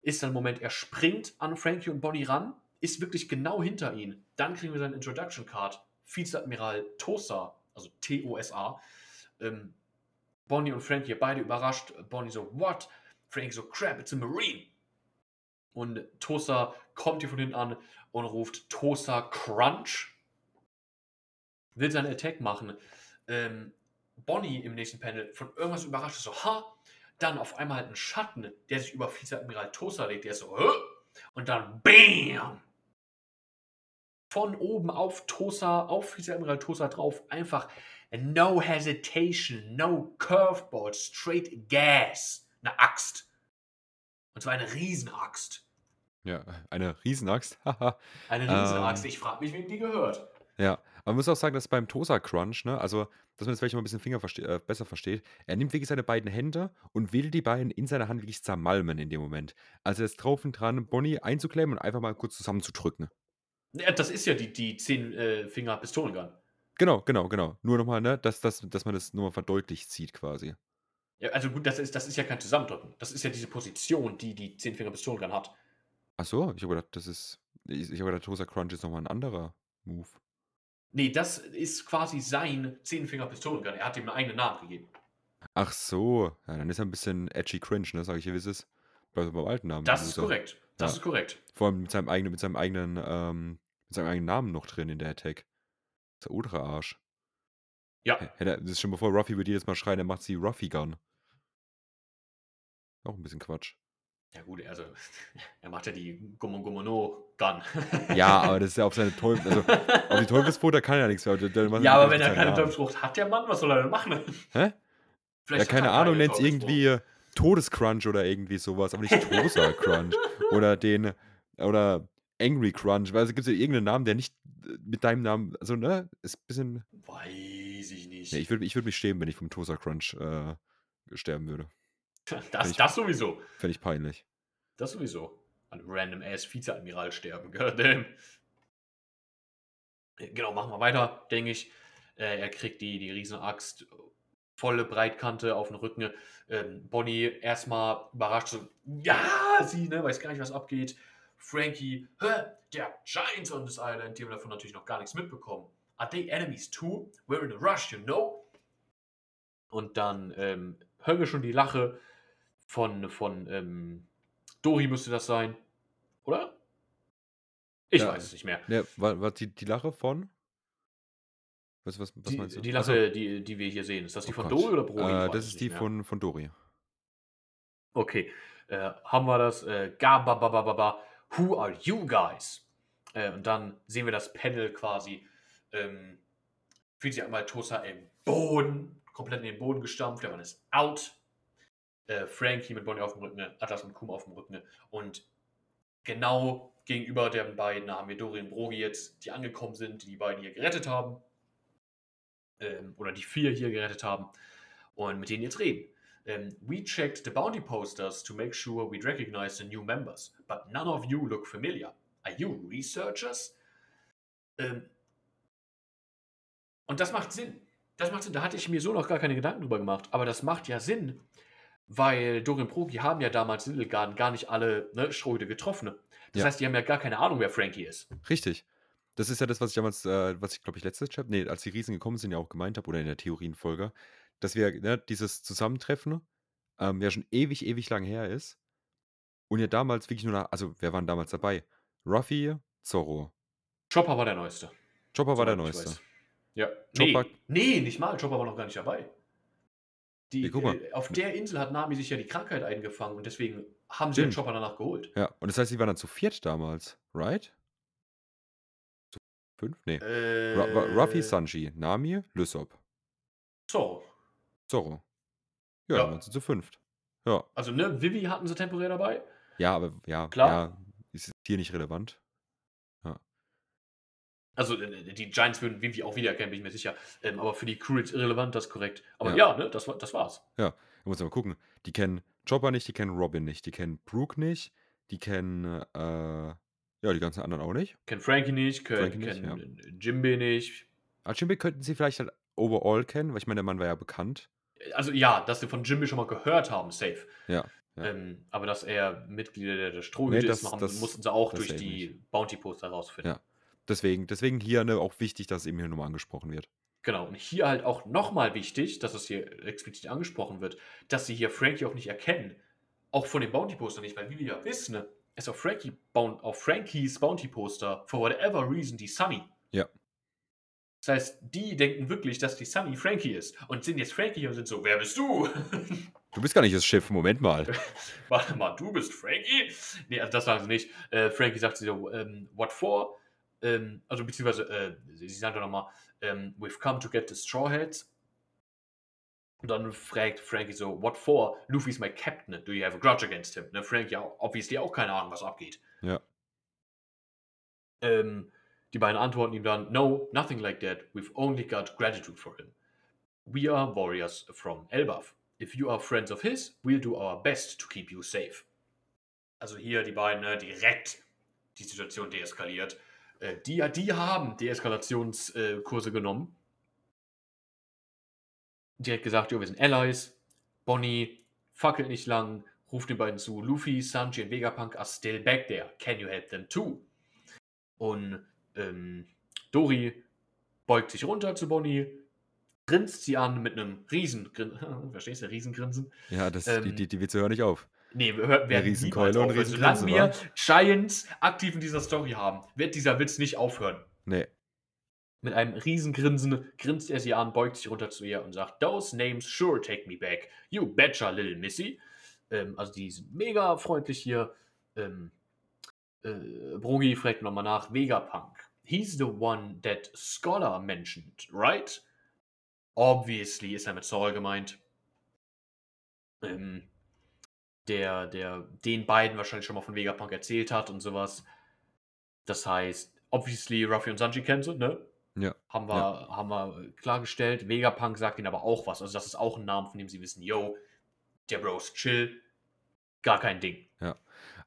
Ist dann im Moment, er springt an Frankie und Bonnie ran, ist wirklich genau hinter ihnen. Dann kriegen wir seine Introduction Card. Vizeadmiral Tosa, also T-O-S-A. Ähm, Bonnie und Frankie beide überrascht. Bonnie so, what? Frankie so, crap, it's a Marine. Und Tosa kommt hier von hinten an und ruft Tosa Crunch. Will seinen Attack machen. Ähm, Bonnie im nächsten Panel von irgendwas überrascht ist so, ha. Dann auf einmal halt ein Schatten, der sich über Vizeadmiral Tosa legt. Der ist so, Hö? und dann BAM! Von oben auf Tosa, auf Vizeadmiral Tosa drauf, einfach no hesitation, no curveball, straight gas. Eine Axt. Und zwar eine Riesenaxt. Ja, eine Riesenaxt. [laughs] Eine Riesenaxt. Ähm. Ich frage mich, wem die gehört. Ja, aber man muss auch sagen, dass beim Tosa Crunch, ne, also, dass man das vielleicht mal ein bisschen Finger verste äh, besser versteht, er nimmt wirklich seine beiden Hände und will die beiden in seiner Hand wirklich zermalmen in dem Moment. Also er ist drauf und dran, Bonnie einzuklemmen und einfach mal kurz zusammenzudrücken. Ja, das ist ja die, die 10-Finger-Pistolengun. Genau, genau, genau. Nur nochmal, ne, dass, dass, dass man das nur mal verdeutlicht sieht quasi. Ja, also gut, das ist, das ist ja kein Zusammendrücken. Das ist ja diese Position, die die 10-Finger-Pistolengun hat. Ach so, ich habe gedacht, das ist, ich, ich habe gedacht, Tosa Crunch ist nochmal ein anderer Move. Nee, das ist quasi sein 10-Finger-Pistolengun. Er hat ihm einen eigenen Namen gegeben. Ach so, ja, dann ist er ein bisschen edgy cringe, ne, sage ich hier, wie es ist. Bei, beim alten Namen. Das ist korrekt. Das Ja. ist korrekt. Vor allem mit seinem eigenen, mit seinem eigenen, ähm, mit seinem eigenen Namen noch drin in der Attack. Das ist der ultra Arsch. Ja. Hätte, das ist schon bevor Ruffy würde jedes Mal schreien, er macht sie Ruffy Gun. Auch ein bisschen Quatsch. Ja gut, also [laughs] er macht ja die Gummo Gummo No Gun. Ja, aber das [laughs] ist ja auf seine Teufel, also auf die Teufelsfrucht, da kann er ja nichts mehr. Macht ja, aber wenn er keine. Teufelsfrucht hat, der Mann, was soll er denn machen? Hä? Ja, Vielleicht hat keine Ahnung, nennt es irgendwie Todescrunch oder irgendwie sowas, aber nicht [laughs] Tosa Crunch. Oder den, oder Angry Crunch, weil es gibt ja irgendeinen Namen, der nicht äh, mit deinem Namen, also ne, ist ein bisschen, Weiß ich nicht. ne, ich würde ich würd mich schämen, wenn ich vom Tosa Crunch äh, sterben würde. [laughs] das, ich- das sowieso. Ich peinlich. Das sowieso. An einem random ass Vizeadmiral sterben. [laughs] Goddamn. Genau, machen wir weiter, denke ich. Äh, er kriegt die, die Riesenaxt, volle Breitkante auf den Rücken. Ähm, Bonnie erstmal überrascht, so, ja, sie, ne, weiß gar nicht, was abgeht. Frankie, hä, der Giants on this island, die haben davon natürlich noch gar nichts mitbekommen. Are they enemies too? We're in a rush, you know? Und dann ähm, hören wir schon die Lache von, von ähm, Dori müsste das sein. Oder? Ich Ja. weiß es nicht mehr. Ne, war, war die, die Lache von? Was, was, was Die, meinst du? die. Lache, die, die wir hier sehen, ist das die Oh von Gott. Dori oder Brody? Äh, das ist die mehr. von, von Dori. Okay, äh, haben wir das. Äh, Gababababa, who are you guys? Äh, und dann sehen wir das Panel quasi. Ähm, fühlt sich einmal Tosa im Boden komplett in den Boden gestampft, der Mann ist out. Äh, Frankie mit Bonnie auf dem Rücken, Atlas und Kuma auf dem Rücken. Und genau gegenüber den beiden haben wir Dorian Brogi jetzt, die angekommen sind, die die beiden hier gerettet haben. Ähm, oder die vier hier gerettet haben. Und mit denen jetzt reden. Um, we checked the bounty posters to make sure we'd recognize the new members, but none of you look familiar. Are you researchers? Ähm, und das macht Sinn. Das macht Sinn. Da hatte ich mir so noch gar keine Gedanken drüber gemacht. Aber das macht ja Sinn, weil Dorian Progi haben ja damals in Little gar nicht alle ne, Schröde getroffen. Das Ja. heißt, die haben ja gar keine Ahnung, wer Frankie ist. Richtig. Das ist ja das, was ich damals, äh, was ich glaube ich letztes Chapter, nee, als die Riesen gekommen sind, ja auch gemeint habe, oder in der Theorienfolge, dass wir ne, dieses Zusammentreffen ähm, ja schon ewig, ewig lang her ist. Und ja damals wirklich nur nach, also wer waren damals dabei? Ruffy, Zorro. Chopper war der Neueste. Chopper war der Neueste. Ja. Chopper- Nee, nee, nicht mal. Chopper war noch gar nicht dabei. Die, Ja, äh, auf der Insel hat Nami sich ja die Krankheit eingefangen und deswegen haben sie den. Chopper danach geholt. Ja, und das heißt, sie waren dann zu viert damals, right? Zu fünf? Nee. Äh, Ru Ru- Ruffy, Sanji, Nami, Lysop, So. Zorro. Ja, Ja. dann waren sie zu fünft. Ja. Also, ne, Vivi hatten sie temporär dabei. Ja, aber ja, Klar. ja, ist hier nicht relevant. Also, äh, die Giants würden Vivi auch wiedererkennen, bin ich mir sicher. Ähm, aber für die Crew ist irrelevant, das ist korrekt. Aber Ja. ja, ne, das, war, das war's. Da muss man mal gucken. Die kennen Chopper nicht, die kennen Robin nicht, die kennen Brooke nicht, die kennen, äh, ja, die ganzen anderen auch nicht. Kennen Frankie nicht, Frankie kennen, nicht, kennen Jimbe nicht. Archimbe könnten sie vielleicht halt overall kennen, weil ich meine, der Mann war ja bekannt. Also, ja, dass sie von Jimbe schon mal gehört haben, safe. Ja. ja. Ähm, aber dass er Mitglieder der, Strohhüte Nee, ist, haben, das- mussten sie auch durch die Bounty-Poster herausfinden. Ja. Deswegen, deswegen hier ne, auch wichtig, dass es eben hier nochmal angesprochen wird. Genau, und hier halt auch nochmal wichtig, dass es hier explizit angesprochen wird, dass sie hier Frankie auch nicht erkennen. Auch von den Bounty-Poster nicht, weil wie wir ja wissen, ne, ist auf, Frankie auf Frankies Bounty-Poster, for whatever reason, die Sunny. Ja. Das heißt, die denken wirklich, dass die Sunny Frankie ist und sind jetzt Frankie und sind so, wer bist du? Du bist gar nicht das Schiff, Moment mal. [laughs] Warte mal, du bist Frankie? Nee, also das sagen sie nicht. Äh, Frankie sagt sie so, ähm, what for? Ähm, also beziehungsweise, äh, sie, sagt doch nochmal, ähm, we've come to get the Straw Hats. Und dann fragt Frankie so, what for? Luffy's my captain. Do you have a grudge against him? Ne, Frankie auch, obviously auch keine Ahnung, was abgeht. Ja. Ähm, die beiden antworten ihm dann, no, nothing like that. We've only got gratitude for him. We are warriors from Elbaf. If you are friends of his, we'll do our best to keep you safe. Also hier die beiden ne, direkt die Situation deeskaliert. Äh, die, die haben Deeskalationskurse genommen. Direkt gesagt, jo, wir sind Allies. Bonnie fackelt nicht lang, ruft den beiden zu. Luffy, Sanji und Vegapunk are still back there. Can you help them too? Und ähm, Dori beugt sich runter zu Bonnie, grinst sie an mit einem Riesengrinsen. [laughs] Verstehst du, Riesengrinsen? Ja, das, die, Ähm, die, die Witze hören nicht auf. Nee, wir werden Riesenkeule niemals und aufhören. Solange wir Giants aktiv in dieser Story haben, wird dieser Witz nicht aufhören. Nee. Mit einem Riesengrinsen grinst er sie an, beugt sich runter zu ihr und sagt, Those names sure take me back. You betcha, little missy. Ähm, also die sind mega freundlich hier. Ähm, äh, Brogi fragt nochmal nach, Vegapunk. He's the one that Scholar mentioned, right? Obviously ist er mit Saul gemeint. Ähm, der, der den beiden wahrscheinlich schon mal von Vegapunk erzählt hat und sowas. Das heißt, obviously Ruffy und Sanji kennen sie, ne? Ja. Haben wir, haben wir klargestellt. Vegapunk sagt ihnen aber auch was. Also, das ist auch ein Name, von dem sie wissen, yo, der Bro ist chill. Gar kein Ding.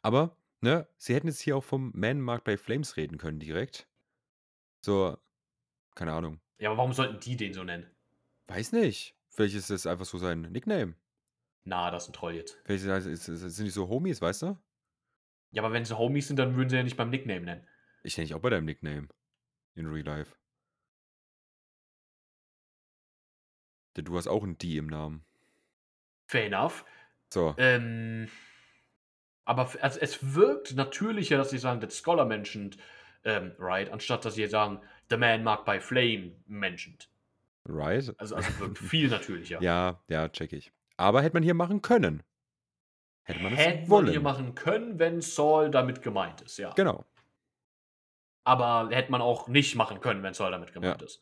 Aber, ne, sie hätten jetzt hier auch vom Man-Markt bei Flames reden können, direkt. So, keine Ahnung. Ja, aber warum sollten die den so nennen? Weiß nicht. Vielleicht ist das einfach so sein Nickname. Na, das ist ein Troll jetzt. Vielleicht ist, ist, ist, sind die so Homies, weißt du? Ja, aber wenn sie Homies sind, dann würden sie ja nicht beim Nickname nennen. Ich nenne dich auch bei deinem Nickname. In Real Life. Denn du hast auch ein D im Namen. Fair enough. So. Ähm, aber also es wirkt natürlicher, dass sie sagen, that Scholar mentioned, ähm, right, anstatt dass sie sagen, the man marked by flame mentioned. Right? Also, also wirkt [laughs] viel natürlicher. Ja, ja, check ich. Aber hätte man hier machen können. Hätte man es Hätte wollen. man hier machen können, wenn Saul damit gemeint ist, ja. Genau. Aber hätte man auch nicht machen können, wenn Saul damit gemeint ist.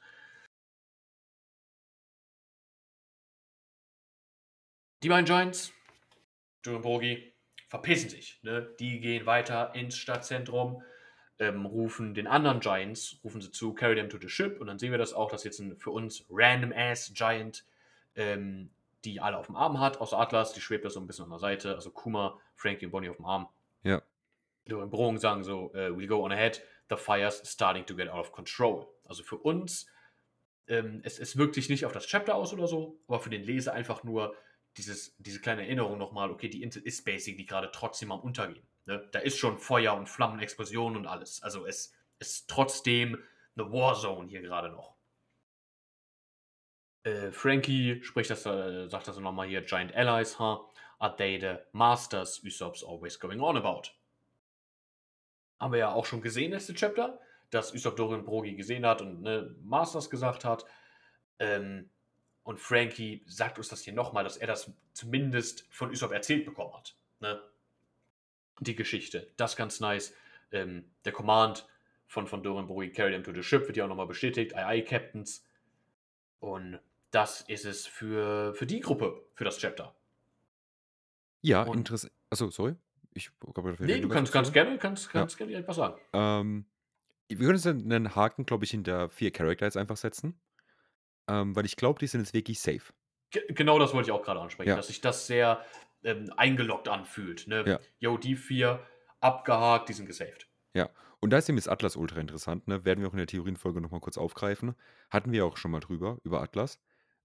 Die beiden Giants, Joe Bogi, verpissen sich. Ne? Die gehen weiter ins Stadtzentrum, ähm, rufen den anderen Giants, rufen sie zu, carry them to the ship. Und dann sehen wir das auch, dass jetzt ein für uns random ass Giant ähm, die alle auf dem Arm hat, außer Atlas, die schwebt da so ein bisschen an der Seite. Also Kuma, Frankie und Bonnie auf dem Arm. Ja. Die in Drohung sagen so, uh, we'll go on ahead, the fire's starting to get out of control. Also für uns, ähm, es, es wirkt sich nicht auf das Chapter aus oder so, aber für den Leser einfach nur dieses, diese kleine Erinnerung nochmal, okay, die Insel ist basically gerade trotzdem am Untergehen. Ne? Da ist schon Feuer und Flammen, Explosionen und alles. Also es ist trotzdem eine Warzone hier gerade noch. Äh, Frankie spricht das, äh, sagt das nochmal hier, Giant Allies, huh? Are they the masters Usopp's always going on about? Haben wir ja auch schon gesehen, letzte Chapter, dass Usopp Dorian Brogi gesehen hat und ne, Masters gesagt hat. Ähm, und Frankie sagt uns das hier nochmal, dass er das zumindest von Usopp erzählt bekommen hat. Ne? Die Geschichte. Das ganz nice. Ähm, der Command von, von Dorian Brogi, carry them to the ship, wird ja auch nochmal bestätigt. Aye, aye, Captains. Und das ist es für, für die Gruppe, für das Chapter. Ja, interessant. Achso, sorry. Ich glaube, nee, du kannst, kannst gerne, kannst, kannst ja. gerne etwas sagen. Ähm, wir können jetzt einen Haken, glaube ich, hinter vier Charakter jetzt einfach setzen. Ähm, weil ich glaube, die sind jetzt wirklich safe. G genau das wollte ich auch gerade ansprechen, ja. dass sich das sehr ähm, eingeloggt anfühlt. Ne? Ja. Yo, die vier abgehakt, die sind gesaved. Ja, und da ist eben das Atlas ultra interessant, ne? Werden wir auch in der Theorienfolge nochmal kurz aufgreifen. Hatten wir auch schon mal drüber, über Atlas.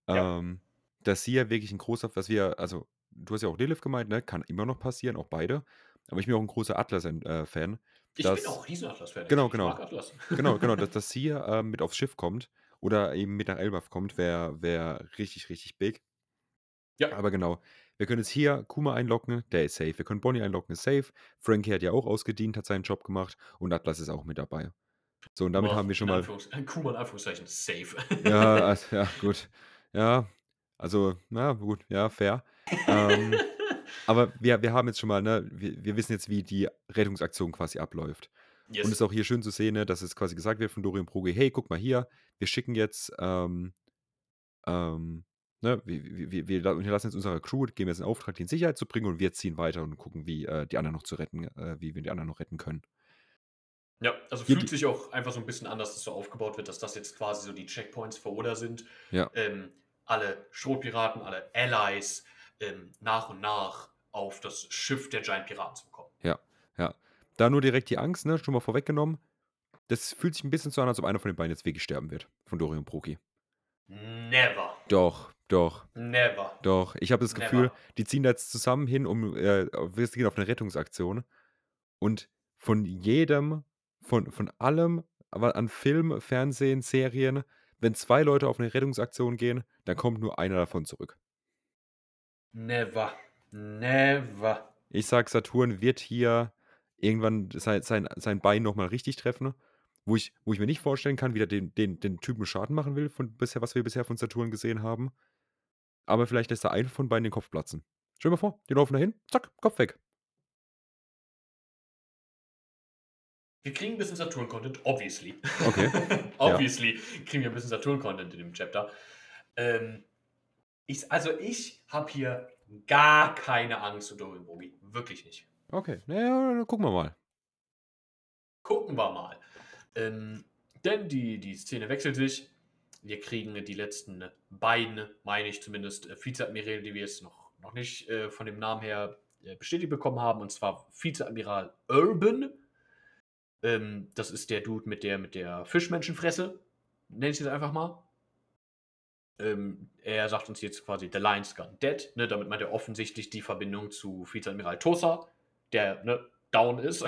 Ja. Ähm, dass sie ja wirklich ein großer, was wir, also du hast ja auch Lilith gemeint, ne? Kann immer noch passieren, auch beide. Aber ich bin auch ein großer Atlas-Fan. Äh, ich bin auch riesen Atlas-Fan. Genau, genau. Ich mag Atlas. Genau, genau, [laughs] dass, dass sie äh, mit aufs Schiff kommt oder eben mit nach Elbaf kommt, wäre wär richtig, richtig big. Ja. Aber genau, wir können jetzt hier Kuma einloggen, der ist safe. Wir können Bonnie einloggen, ist safe. Frankie hat ja auch ausgedient, hat seinen Job gemacht und Atlas ist auch mit dabei. So, und damit Boah, haben wir schon mal. Kuma in Anführungszeichen safe. Ja, [laughs] also, ja, gut. Ja, also, na gut, ja, fair. ähm, [laughs] aber wir, wir haben jetzt schon mal, ne, wir, wir wissen jetzt, wie die Rettungsaktion quasi abläuft. Yes. Und es ist auch hier schön zu sehen, ne, dass es quasi gesagt wird von Dorian Proge, hey, guck mal hier, wir schicken jetzt ähm, ähm, Ne, wir, wir, wir, wir lassen jetzt unsere Crew, geben jetzt in Auftrag, die in Sicherheit zu bringen und wir ziehen weiter und gucken, wie äh, die anderen noch zu retten, äh, wie wir die anderen noch retten können. Ja, also fühlt ja, sich auch einfach so ein bisschen an, dass es so aufgebaut wird, dass das jetzt quasi so die Checkpoints vor Oda sind. Ja. Ähm, alle Strohpiraten, alle Allies ähm, nach und nach auf das Schiff der Giant Piraten zu kommen. Ja, ja. Da nur direkt die Angst, ne, schon mal vorweggenommen. Das fühlt sich ein bisschen so an, als ob einer von den beiden jetzt wirklich sterben wird. Von Dorian Proki. Never. Doch, doch. Never. Doch. Ich habe das Gefühl, Never. die ziehen da jetzt zusammen hin, um äh, wir gehen auf eine Rettungsaktion. Und von jedem, von, von allem, aber an Film, Fernsehen, Serien, wenn zwei Leute auf eine Rettungsaktion gehen, dann kommt nur einer davon zurück. Never. Never. Ich sag, Saturn wird hier irgendwann sein, sein, sein Bein nochmal richtig treffen wo ich, wo ich mir nicht vorstellen kann, wie der den, den, den Typen Schaden machen will, von bisher, was wir bisher von Saturn gesehen haben. Aber vielleicht lässt er einen von beiden den Kopf platzen. Stell dir mal vor, die laufen dahin, zack, Kopf weg. Wir kriegen ein bisschen Saturn-Content, obviously. Okay. [laughs] obviously ja. kriegen wir ein bisschen Saturn-Content in dem Chapter. Ähm, ich, also ich habe hier gar keine Angst vor Dorian Bogi. Wirklich nicht. Okay, naja, gucken wir mal. Gucken wir mal. Ähm, denn die, die Szene wechselt sich. Wir kriegen die letzten beiden, meine ich zumindest, äh, Vizeadmiräle, die wir jetzt noch, noch nicht äh, von dem Namen her äh, bestätigt bekommen haben. Und zwar Vizeadmiral Urban. Ähm, das ist der Dude mit der, mit der Fischmenschenfresse. Nenne ich es einfach mal. Ähm, er sagt uns jetzt quasi, The Lion's Gone Dead. Ne, damit meint er offensichtlich die Verbindung zu Vizeadmiral Tosa, der ne, down ist.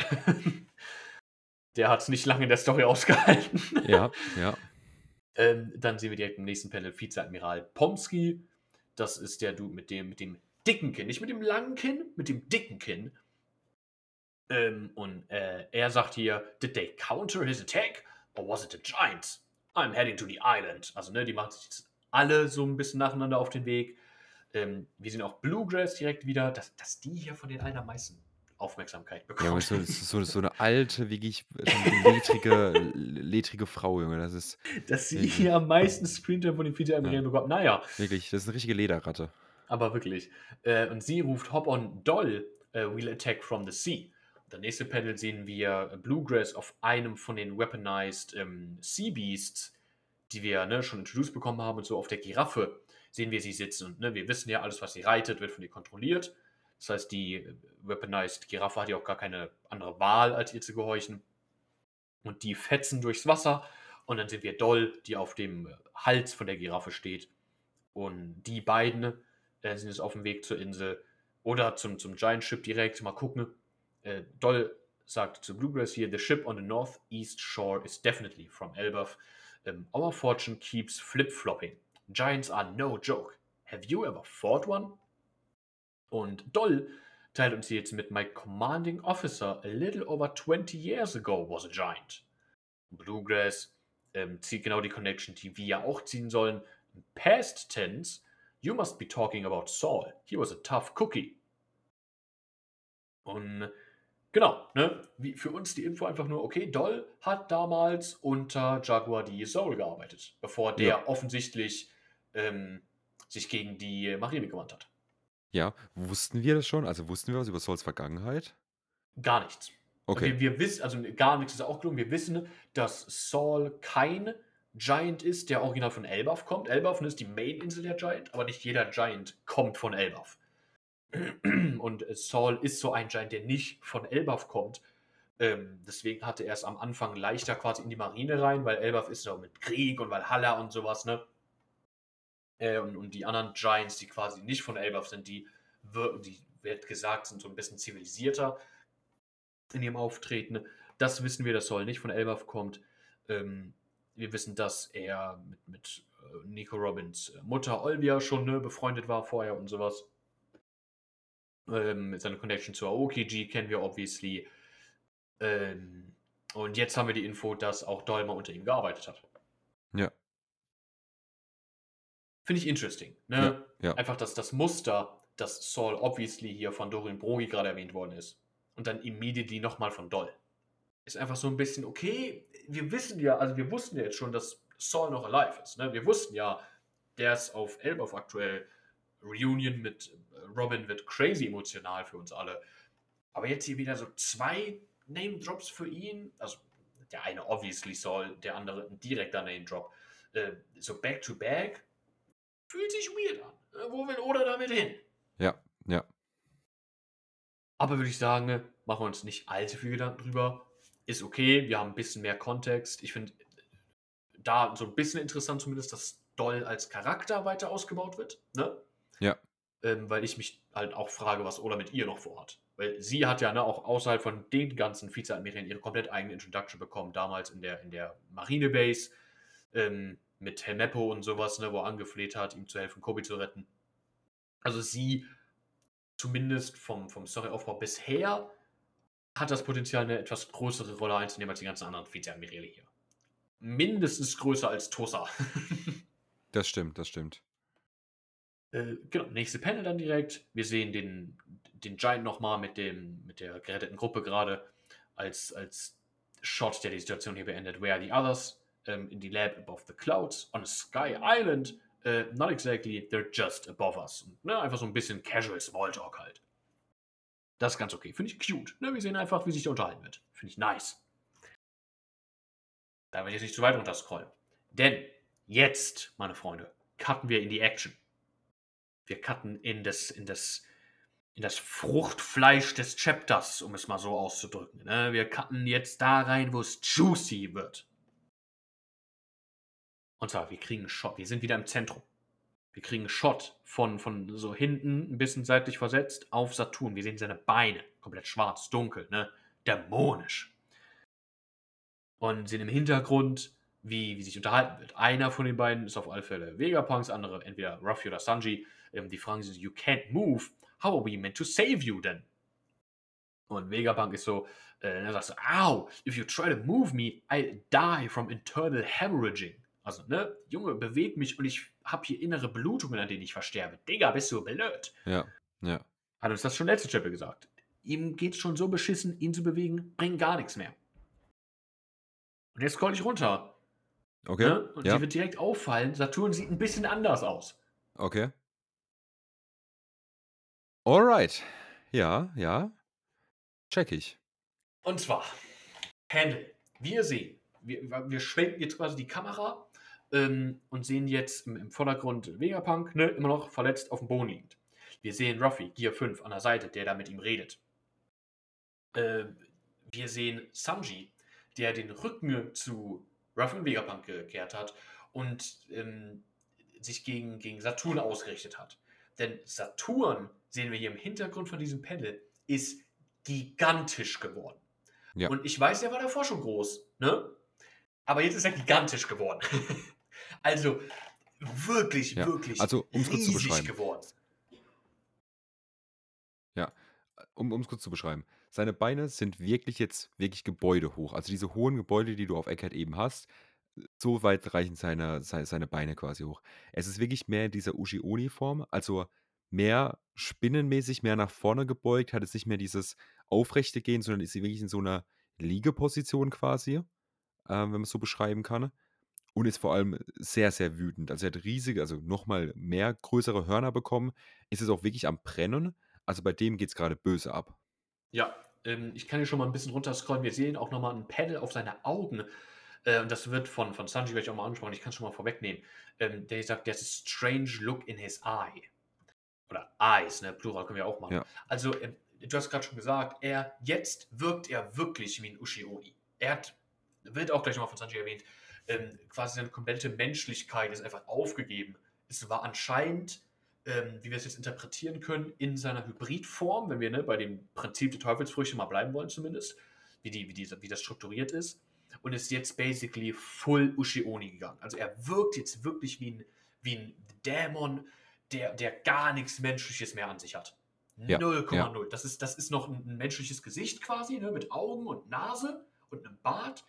[laughs] der hat es nicht lange in der Story ausgehalten. Ja, ja. [laughs] ähm, dann sehen wir direkt im nächsten Panel Vizeadmiral Pomsky. Das ist der Dude mit dem, mit dem dicken Kinn. Nicht mit dem langen Kinn, mit dem dicken Kinn. Ähm, und äh, er sagt hier, did they counter his attack? Or was it the Giants? I'm heading to the island. Also, ne, die machen sich jetzt alle so ein bisschen nacheinander auf den Weg. Ähm, wir sehen auch Bluegrass direkt wieder, dass, dass die hier von den allen am meisten Aufmerksamkeit bekommt. Ja, so, [laughs] so, so eine alte, wirklich ledrige, ledrige Frau, Junge. Das ist. Dass sie hier am meisten Screentime von den Peter ja. bekommt. Naja. Wirklich, das ist eine richtige Lederratte. Aber wirklich. Äh, und sie ruft Hop on Doll, äh, we'll attack from the sea. Der nächste Panel sehen wir Bluegrass auf einem von den weaponized ähm, Sea Beasts, die wir ne, schon introduced bekommen haben und so auf der Giraffe sehen wir sie sitzen. Und ne, wir wissen ja, alles, was sie reitet, wird von ihr kontrolliert. Das heißt, die äh, weaponized Giraffe hat ja auch gar keine andere Wahl, als ihr zu gehorchen. Und die fetzen durchs Wasser. Und dann sind wir Doll, die auf dem Hals von der Giraffe steht. Und die beiden äh, sind jetzt auf dem Weg zur Insel oder zum, zum Giant Ship direkt. Mal gucken. Äh, Doll sagt zu Bluegrass hier: The ship on the northeast shore is definitely from Elbaf. Um, our fortune keeps flip-flopping. Giants are no joke. Have you ever fought one? Und Doll teilt uns jetzt mit My commanding officer a little over 20 years ago was a giant. Bluegrass ähm, zieht genau die Connection, die wir ja auch ziehen sollen. Past tense, you must be talking about Saul. He was a tough cookie. Und genau, ne, wie für uns die Info einfach nur, okay, Doll hat damals unter Jaguar die Soul gearbeitet, bevor der Ja. offensichtlich ähm, sich gegen die Marine gewandt hat. Ja, wussten wir das schon? Also wussten wir was über Sauls Vergangenheit? Gar nichts. Okay. Wir, wir wissen, also gar nichts ist auch gelungen. Wir wissen, dass Saul kein Giant ist, der original von Elbaf kommt. Elbaf ist die Main-Insel der Giant, aber nicht jeder Giant kommt von Elbaf. Und Saul ist so ein Giant, der nicht von Elbaf kommt. Ähm, deswegen hatte er es am Anfang leichter quasi in die Marine rein, weil Elbaf ist noch mit Krieg und Valhalla und sowas, ne? Äh, und, und die anderen Giants, die quasi nicht von Elbaf sind, die, die wird gesagt, sind so ein bisschen zivilisierter in ihrem Auftreten. Das wissen wir, dass Saul nicht von Elbaf kommt. Ähm, wir wissen, dass er mit, mit äh, Nico Robbins äh, Mutter Olvia schon ne, befreundet war vorher und sowas. Ähm, seine Connection zur Aokiji kennen wir obviously. Ähm, und jetzt haben wir die Info, dass auch Dolma unter ihm gearbeitet hat. Ja. Finde ich interesting. Ne? Ja, ja. Einfach, dass das Muster, das Saul obviously hier von Dorian Brogi gerade erwähnt worden ist. Und dann immediately nochmal von Doll. Ist einfach so ein bisschen, okay, wir wissen ja, also wir wussten ja jetzt schon, dass Saul noch alive ist. Ne? Wir wussten ja, der ist auf Elbaf aktuell. Reunion mit äh, Robin wird crazy emotional für uns alle. Aber jetzt hier wieder so zwei Name-Drops für ihn. Also der eine obviously Saul, der andere ein direkter Name-Drop. Äh, so back-to-back fühlt sich weird an. Äh, Wo will Oda damit hin? Ja, ja. Aber würde ich sagen, ne, machen wir uns nicht allzu viel Gedanken drüber. Ist okay, wir haben ein bisschen mehr Kontext. Ich finde da so ein bisschen interessant zumindest, dass Doll als Charakter weiter ausgebaut wird. Ne? Ja. Ähm, weil ich mich halt auch frage, was Oda mit ihr noch vorhat. Weil sie hat ja ne, auch außerhalb von den ganzen Vizeadmirälen ihre komplett eigene Introduction bekommen, damals in der, in der Marinebase ähm, mit Helmeppo und sowas, ne, wo er angefleht hat, ihm zu helfen, Kobe zu retten. Also sie zumindest vom, vom Storyaufbau bisher hat das Potenzial, eine etwas größere Rolle einzunehmen als die ganzen anderen Vizeadmirale hier. Mindestens größer als Tosa. [laughs] Das stimmt, das stimmt. Äh, genau, nächste Panel dann direkt. Wir sehen den, den Giant nochmal mit, mit der geretteten Gruppe gerade als, als Shot, der die Situation hier beendet. Where are the others? Ähm, in the lab above the clouds on a sky island. Äh, not exactly, they're just above us. Und, ne, einfach so ein bisschen casual Smalltalk halt. Das ist ganz okay. Finde ich cute. Ne, wir sehen einfach, wie sich da unterhalten wird. Finde ich nice. Da werde ich jetzt nicht zu weit runterscrollen. Denn jetzt, meine Freunde, cutten wir in die Action. Wir cutten in das, in das, in das Fruchtfleisch des Chapters, um es mal so auszudrücken. Ne? Wir cutten jetzt da rein, wo es juicy wird. Und zwar, wir kriegen einen Shot. Wir sind wieder im Zentrum. Wir kriegen einen Shot von, von so hinten, ein bisschen seitlich versetzt, auf Saturn. Wir sehen seine Beine. Komplett schwarz, dunkel, ne? Dämonisch. Und sehen im Hintergrund, wie, wie sich unterhalten wird. Einer von den beiden ist auf alle Fälle Vegapunks, andere entweder Ruffy oder Sanji. Ähm, die fragen sich, you can't move. How are we meant to save you then? Und Vegapunk ist so, äh, er sagt so, ow, if you try to move me, I'll die from internal hemorrhaging. Also, ne, Junge, beweg mich und ich habe hier innere Blutungen, an denen ich versterbe. Digga, bist du blöd. Ja, ja. Hat uns das schon letzte Chapter gesagt. Ihm geht's schon so beschissen, ihn zu bewegen, bringt gar nichts mehr. Und jetzt scroll ich runter. Okay. Ne? Und ja. sie wird direkt auffallen, Saturn sieht ein bisschen anders aus. Okay. Alright. Ja, ja. Check ich. Und zwar, Panel. Wir sehen, wir, wir schwenken jetzt quasi die Kamera ähm, und sehen jetzt im, im Vordergrund Vegapunk, ne, immer noch verletzt auf dem Boden liegend. Wir sehen Ruffy, Gear 5, an der Seite, der da mit ihm redet. Äh, wir sehen Sanji, der den Rücken zu Ruffy und Vegapunk gekehrt hat und ähm, sich gegen, gegen Saturn ausgerichtet hat. Denn Saturn, sehen wir hier im Hintergrund von diesem Panel, ist gigantisch geworden. Ja. Und ich weiß, der war davor schon groß, ne? Aber jetzt ist er gigantisch geworden. [laughs] also wirklich, Ja. wirklich Also, um's kurz zu riesig beschreiben. geworden. Ja, um es kurz zu beschreiben. Seine Beine sind wirklich jetzt wirklich gebäudehoch. Also diese hohen Gebäude, die du auf Egghead eben hast, so weit reichen seine, sei- seine Beine quasi hoch. Es ist wirklich mehr in dieser Ushi-Oni-Form, also mehr spinnenmäßig, mehr nach vorne gebeugt, hat es nicht mehr dieses aufrechte Gehen, sondern ist wirklich in so einer Liegeposition quasi, äh, wenn man es so beschreiben kann. Und ist vor allem sehr, sehr wütend. Also er hat riesige, also nochmal mehr größere Hörner bekommen. Ist es auch wirklich am Brennen. Also bei dem geht es gerade böse ab. Ja, ähm, ich kann hier schon mal ein bisschen runterscrollen. Wir sehen auch nochmal ein Panel auf seine Augen. Äh, und das wird von, von Sanji, werde ich auch mal angesprochen. Ich kann es schon mal vorwegnehmen. Ähm, der sagt, there's a strange look in his eye. Oder eyes, ne? Plural können wir auch machen. Ja. Also, äh, du hast gerade schon gesagt, er, jetzt wirkt er wirklich wie ein Ushi-Oni. Er hat, wird auch gleich nochmal von Sanji erwähnt, ähm, quasi seine komplette Menschlichkeit ist einfach aufgegeben. Es war anscheinend ähm, wie wir es jetzt interpretieren können, in seiner Hybridform, wenn wir ne, bei dem Prinzip der Teufelsfrüchte mal bleiben wollen zumindest, wie, die, wie, die, wie das strukturiert ist, und ist jetzt basically full Ushi-Oni gegangen. Also er wirkt jetzt wirklich wie ein, wie ein Dämon, der, der gar nichts Menschliches mehr an sich hat. Ja, 0,0. ja. Das, ist, das ist noch ein, ein menschliches Gesicht quasi, ne, mit Augen und Nase und einem Bart,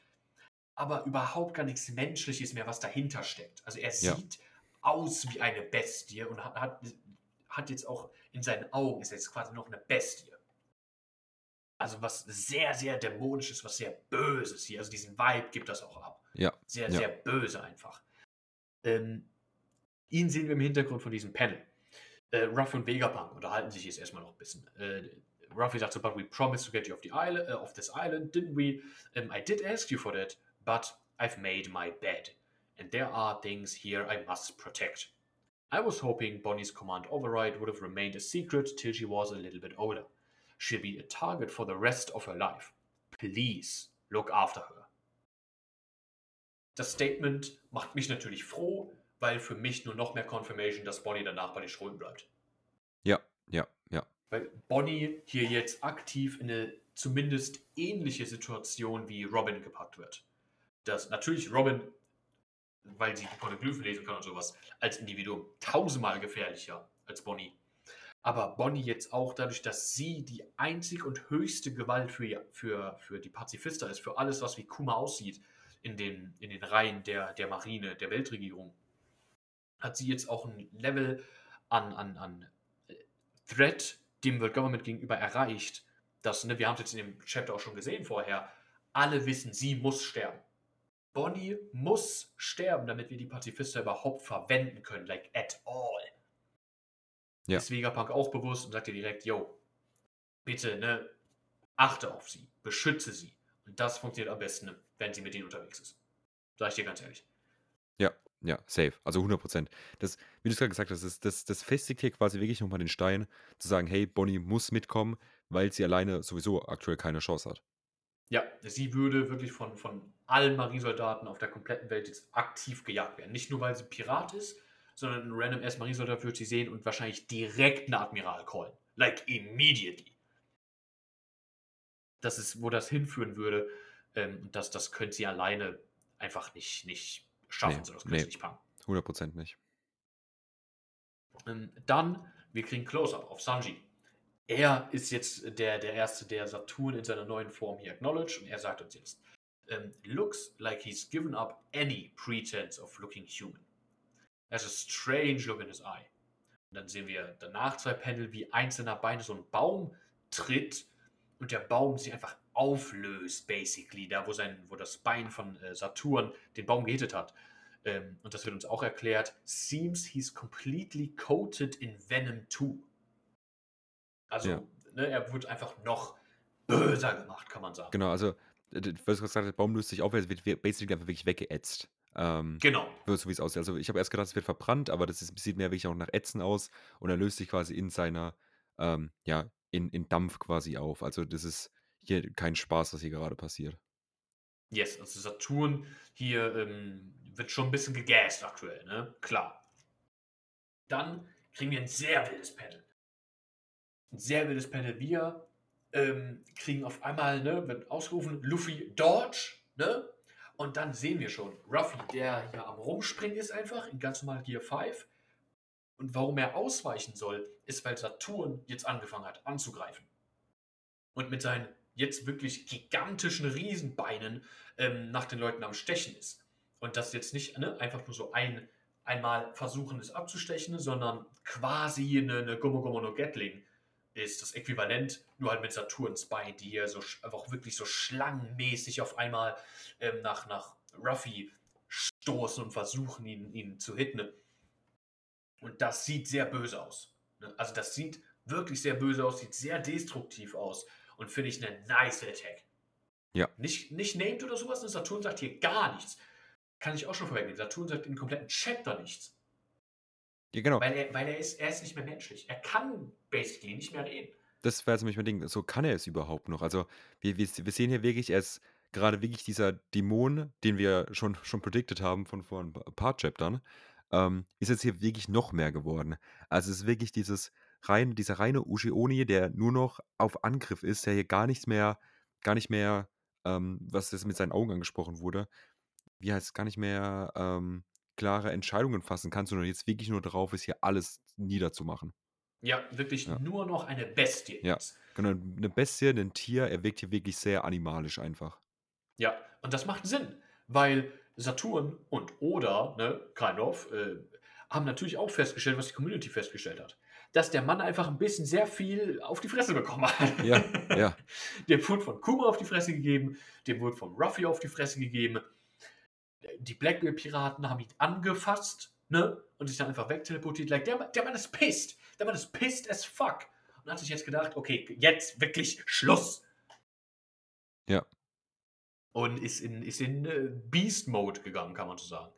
aber überhaupt gar nichts Menschliches mehr, was dahinter steckt. Also er Ja. sieht aus wie eine Bestie und hat, hat, hat jetzt auch in seinen Augen, ist jetzt quasi noch eine Bestie. Also was sehr, sehr dämonisches, was sehr böses hier. Also diesen Vibe gibt das auch ab. Ja, Sehr, Ja. sehr böse einfach. Ähm, ihn sehen wir im Hintergrund von diesem Panel. Äh, Ruffy und Vegapunk unterhalten sich jetzt erstmal noch ein bisschen. Äh, Ruffy sagt so, but we promised to get you off, the island, uh, off this island, didn't we? Um, I did ask you for that, but I've made my bed. And there are things here I must protect. I was hoping Bonnie's command override would have remained a secret till she was a little bit older. She'll be a target for the rest of her life. Please look after her. Das Statement macht mich natürlich froh, weil für mich nur noch mehr Confirmation, dass Bonnie danach bei den Schulden bleibt. ja, ja, ja. Weil Bonnie hier jetzt aktiv in eine zumindest ähnliche Situation wie Robin gepackt wird. Dass natürlich Robin, weil sie Poneglyphen lesen kann und sowas, als Individuum tausendmal gefährlicher als Bonnie. Aber Bonnie jetzt auch dadurch, dass sie die einzig und höchste Gewalt für, für, für die Pazifista ist, für alles, was wie Kuma aussieht, in den, in den Reihen der, der Marine, der Weltregierung, hat sie jetzt auch ein Level an, an, an äh, Threat dem World Government gegenüber erreicht, dass, ne, wir haben es jetzt in dem Chapter auch schon gesehen vorher, alle wissen, sie muss sterben. Bonnie muss sterben, damit wir die Pazifista überhaupt verwenden können, like at all. Ja. Ist Vegapunk auch bewusst und sagt ihr direkt, yo, bitte, ne, achte auf sie, beschütze sie. Und das funktioniert am besten, wenn sie mit ihnen unterwegs ist. Sag ich dir ganz ehrlich. Ja, ja, safe. Also 100 Prozent. Das, wie du es gerade gesagt hast, das, das, das festigt hier quasi wirklich nochmal den Stein, zu sagen, hey, Bonnie muss mitkommen, weil sie alleine sowieso aktuell keine Chance hat. Ja, sie würde wirklich von, von allen Marinesoldaten auf der kompletten Welt jetzt aktiv gejagt werden. Nicht nur, weil sie Pirat ist, sondern ein random ass Marinesoldat wird sie sehen und wahrscheinlich direkt einen Admiral callen. Like immediately. Das ist, wo das hinführen würde. Ähm, und das, das könnte sie alleine einfach nicht, nicht schaffen, Nee, so das könnte nee. sie nicht packen. 100 Prozent nicht. Ähm, dann, wir kriegen Close-Up auf Sanji. Er ist jetzt der, der Erste, der Saturn in seiner neuen Form hier acknowledged und er sagt uns jetzt, ähm, looks like he's given up any pretense of looking human. There's a strange look in his eye. Und dann sehen wir danach zwei Panel, wie einzelner Beine so ein Baum tritt und der Baum sich einfach auflöst, basically, da wo, sein, wo das Bein von äh, Saturn den Baum gehittet hat. Ähm, und das wird uns auch erklärt. Seems he's completely coated in Venom 2. Ja. Also, ne, er wurde einfach noch böser gemacht, kann man sagen. Genau, also, was du gesagt hast, Baum löst sich auf, er wird wird basically einfach wirklich weggeätzt. Ähm, Genau. so wie's aussieht. Also, ich habe erst gedacht, es wird verbrannt, aber das ist sieht mehr wirklich auch nach Ätzen aus und er löst sich quasi in seiner ähm, ja, in in Dampf quasi auf. Also, das ist hier kein Spaß, was hier gerade passiert. Yes, also Saturn hier, ähm, wird schon 'n bisschen gegast aktuell, ne? Klar. Dann kriegen wir 'n sehr wildes Panel. 'N sehr wildes Panel. Wir, ähm, kriegen auf einmal, ne wird ausgerufen: „Luffy, dodge“, ne? Und dann sehen wir schon Ruffy, der hier am Rumspringen ist einfach in ganz normal Gear 5. Und warum er ausweichen soll, ist, weil Saturn jetzt angefangen hat anzugreifen. Und mit seinen jetzt wirklich gigantischen Riesenbeinen, ähm, nach den Leuten am Stechen ist. Und das jetzt nicht, ne, einfach nur so ein einmal versuchen, es abzustechen, sondern quasi 'ne 'ne Gomu Gomu no Gatling ist das Äquivalent, nur halt mit Saturns die hier so einfach wirklich so schlangenmäßig auf einmal, ähm, nach nach Ruffy stoßen und versuchen, ihn ihn zu hitten. Und das sieht sehr böse aus, ne? Also, das sieht wirklich sehr böse aus, sieht sehr destruktiv aus und finde ich 'ne nice Attack. Ja. Nicht nicht named oder so was, ne? Saturn sagt hier gar nichts. Kann ich auch schon vorwegnehmen. Saturn sagt im kompletten Chapter nichts. Ja, genau. Weil er weil er ist er ist nicht mehr menschlich. Er kann basically nicht mehr reden. Das wäre jetzt nämlich mein Ding. So, kann er es überhaupt noch? Also, wir wir wir sehen hier wirklich, er ist grade wirklich dieser Dämon, den wir schon schon predicted haben von vor 'n paar Chaptern, ähm, ist jetzt hier wirklich noch mehr geworden. Also, es ist wirklich dieses rein dieser reine Uji Oni, der nur noch auf Angriff ist, der hier gar nichts mehr gar nicht mehr, ähm, was jetzt mit seinen Augen angesprochen wurde wie heißt's? Gar nicht mehr, ähm, klare Entscheidungen fassen kann, sondern jetzt wirklich nur drauf ist, hier alles niederzumachen. Ja, wirklich Ja. nur noch eine Bestie Ja, genau, 'ne Bestie, 'nen Tier. Er wirkt hier wirklich sehr animalisch einfach. Ja, und das macht Sinn, weil Saturn und Oda, ne, kind of, äh, haben natürlich auch festgestellt, was die Community festgestellt hat, dass der Mann einfach 'n bisschen sehr viel auf die Fresse bekommen hat. Ja, ja. [laughs] Dem wurde von Kuma auf die Fresse gegeben, dem wurde von Ruffy auf die Fresse gegeben. Die Blackbeard-Piraten haben ihn angefasst, ne, und sich dann einfach wegteleportiert. Like, der der Mann ist pissed. Der Mann ist pissed as fuck und hat sich jetzt gedacht: „Okay, jetzt wirklich Schluss.“ Ja. Und ist in ist in, äh, Beast Mode gegangen, kann man so sagen.